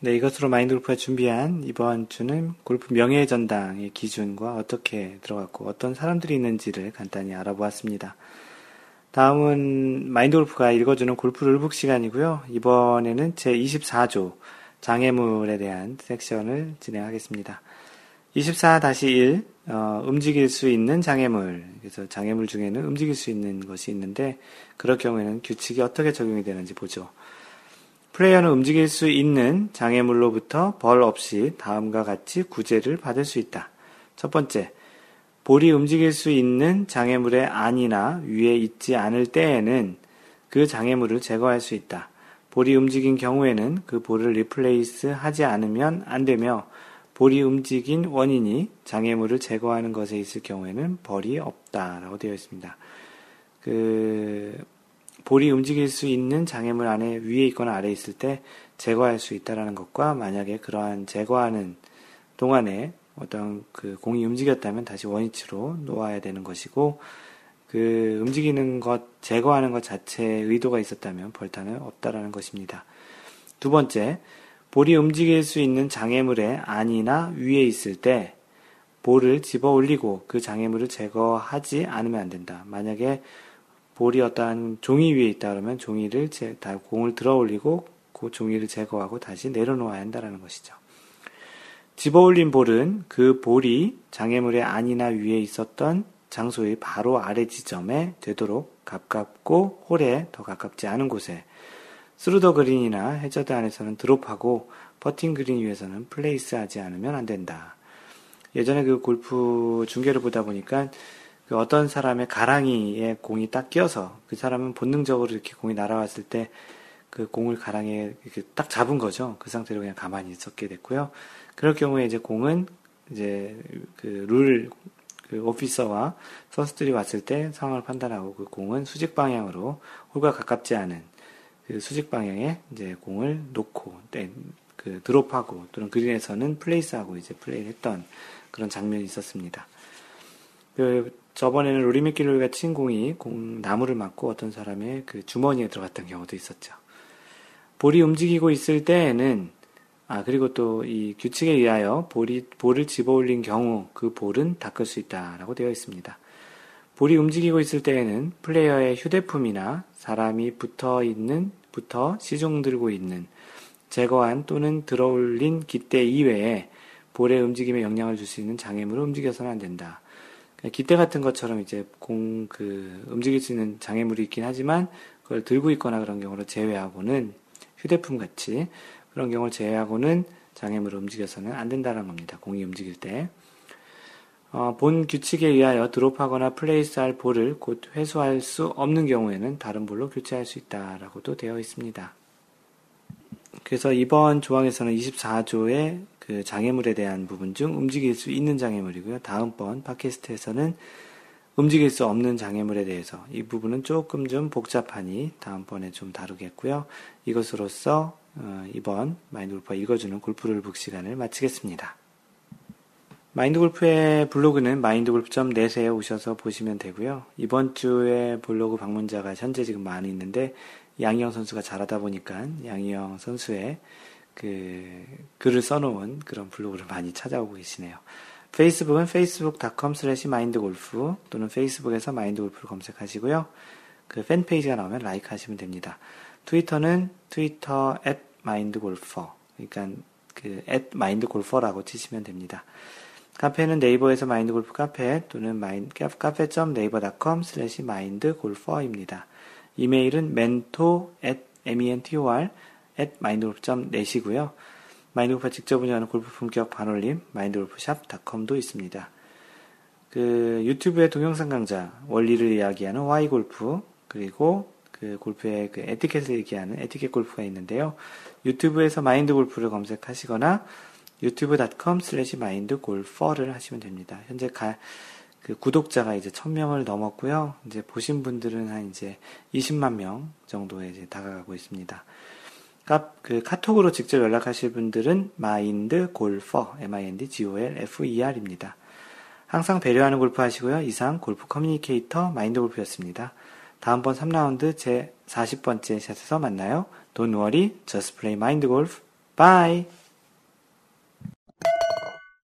네, 이것으로 마인드 골프가 준비한 이번 주는 골프 명예 전당의 기준과 어떻게 들어갔고 어떤 사람들이 있는지를 간단히 알아보았습니다. 다음은 마인드 골프가 읽어주는 골프 룰북 시간이고요. 이번에는 제 24조 장애물에 대한 섹션을 진행하겠습니다. 24-1 어, 움직일 수 있는 장애물 그래서 장애물 중에는 움직일 수 있는 것이 있는데 그럴 경우에는 규칙이 어떻게 적용이 되는지 보죠. 플레이어는 움직일 수 있는 장애물로부터 벌 없이 다음과 같이 구제를 받을 수 있다. 첫 번째, 볼이 움직일 수 있는 장애물의 안이나 위에 있지 않을 때에는 그 장애물을 제거할 수 있다. 볼이 움직인 경우에는 그 볼을 replace 하지 않으면 안 되며 볼이 움직인 원인이 장애물을 제거하는 것에 있을 경우에는 벌이 없다라고 되어 있습니다. 그 볼이 움직일 수 있는 장애물 안에 위에 있거나 아래에 있을 때 제거할 수 있다라는 것과 만약에 그러한 제거하는 동안에 어떤 그 공이 움직였다면 다시 원위치로 놓아야 되는 것이고 그 움직이는 것 제거하는 것 자체에 의도가 있었다면 벌타는 없다라는 것입니다. 두 번째, 볼이 움직일 수 있는 장애물의 안이나 위에 있을 때 볼을 집어 올리고 그 장애물을 제거하지 않으면 안 된다. 만약에 볼이 어떠한 종이 위에 있다 그러면 종이를 제, 다 공을 들어 올리고 그 종이를 제거하고 다시 내려놓아야 한다는 것이죠. 집어 올린 볼은 그 볼이 장애물의 안이나 위에 있었던 장소의 바로 아래 지점에 되도록 가깝고 홀에 더 가깝지 않은 곳에 through the green이나 해저드 안에서는 드롭하고 퍼팅 그린 위에서는 place 하지 않으면 안 된다. 예전에 그 골프 중계를 보다 보니까 그 어떤 사람의 가랑이에 공이 딱 끼어서 그 사람은 본능적으로 이렇게 공이 날아왔을 때 그 공을 가랑이에 이렇게 딱 잡은 거죠. 그 상태로 그냥 가만히 있었게 됐고요. 그럴 경우에 이제 공은 이제 그 룰, 그 officer와 선수들이 왔을 때 상황을 판단하고 그 공은 수직 방향으로 홀과 가깝지 않은 그 수직 방향에 이제 공을 놓고 네, 그 드롭하고 또는 그린에서는 place하고 이제 플레이를 했던 그런 장면이 있었습니다. 그 저번에는 로리 맥길로이가 친 공이 공 나무를 맞고 어떤 사람의 그 주머니에 들어갔던 경우도 있었죠. 볼이 움직이고 있을 때에는 아 그리고 또 이 규칙에 의하여 볼이 볼을 집어 올린 경우 그 볼은 닦을 수 있다라고 되어 있습니다. 볼이 움직이고 있을 때에는 플레이어의 휴대품이나 사람이 붙어 있는 붙어 시중 들고 있는 제거한 또는 들어 올린 깃대 이외에 볼의 움직임에 영향을 줄 수 있는 장애물을 움직여서는 안 된다. 깃대 같은 것처럼 이제 공, 그, 움직일 수 있는 장애물이 있긴 하지만 그걸 들고 있거나 그런 경우를 제외하고는 휴대품 같이 그런 경우를 제외하고는 장애물을 움직여서는 안 된다는 겁니다. 공이 움직일 때. 어, 본 규칙에 의하여 드롭하거나 플레이스할 볼을 곧 회수할 수 없는 경우에는 다른 볼로 교체할 수 있다라고도 되어 있습니다. 그래서 이번 조항에서는 24조의 그 장애물에 대한 부분 중 움직일 수 있는 장애물이고요. 다음번 팟캐스트에서는 움직일 수 없는 장애물에 대해서 이 부분은 조금 좀 복잡하니 다음번에 좀 다루겠고요. 이것으로써 어, 이번 마인드 골프가 읽어주는 골프를 북 시간을 마치겠습니다. 마인드 골프의 블로그는 마인드골프.net에 오셔서 보시면 되고요. 이번 주에 블로그 방문자가 현재 지금 많이 있는데 양희영 선수가 잘하다 보니까 양희영 선수의 그 글을 써놓은 그런 블로그를 많이 찾아오고 계시네요. 페이스북은 facebook.com slash mindgolf 또는 페이스북에서 마인드골프를 검색하시고요. 그 팬페이지가 나오면 라이크 하시면 됩니다. 트위터는 트위터 at mindgolfer 그러니까 그 at mindgolfer라고 치시면 됩니다. 카페는 네이버에서 마인드골프 카페 또는 카페.네이버.com slash mindgolfer입니다. 이메일은 mentor at mentor at mindgolf.net이고요. 마인드골프가 직접 운영하는 골프 품격 반올림 마인드골프샵.com도 있습니다. 그 유튜브의 동영상 강좌 원리를 이야기하는 Y골프 그리고 그 골프의 그 에티켓을 얘기하는 에티켓 골프가 있는데요. 유튜브에서 마인드 골프를 검색하시거나 유튜브.com 슬래시 마인드 골퍼를 하시면 됩니다. 현재 가, 그 구독자가 이제 1000명을 넘었고요. 이제 보신 분들은 한 이제 20만 명 정도에 이제 다가가고 있습니다. 카, 그 카톡으로 직접 연락하실 분들은 마인드 골퍼, M-I-N-D G-O-L-F-E-R입니다. 항상 배려하는 골프 하시고요. 이상 골프 커뮤니케이터 마인드 골프였습니다. 다음번 3라운드 제 40번째 샷에서 만나요. Don't worry, just play mind golf. Bye!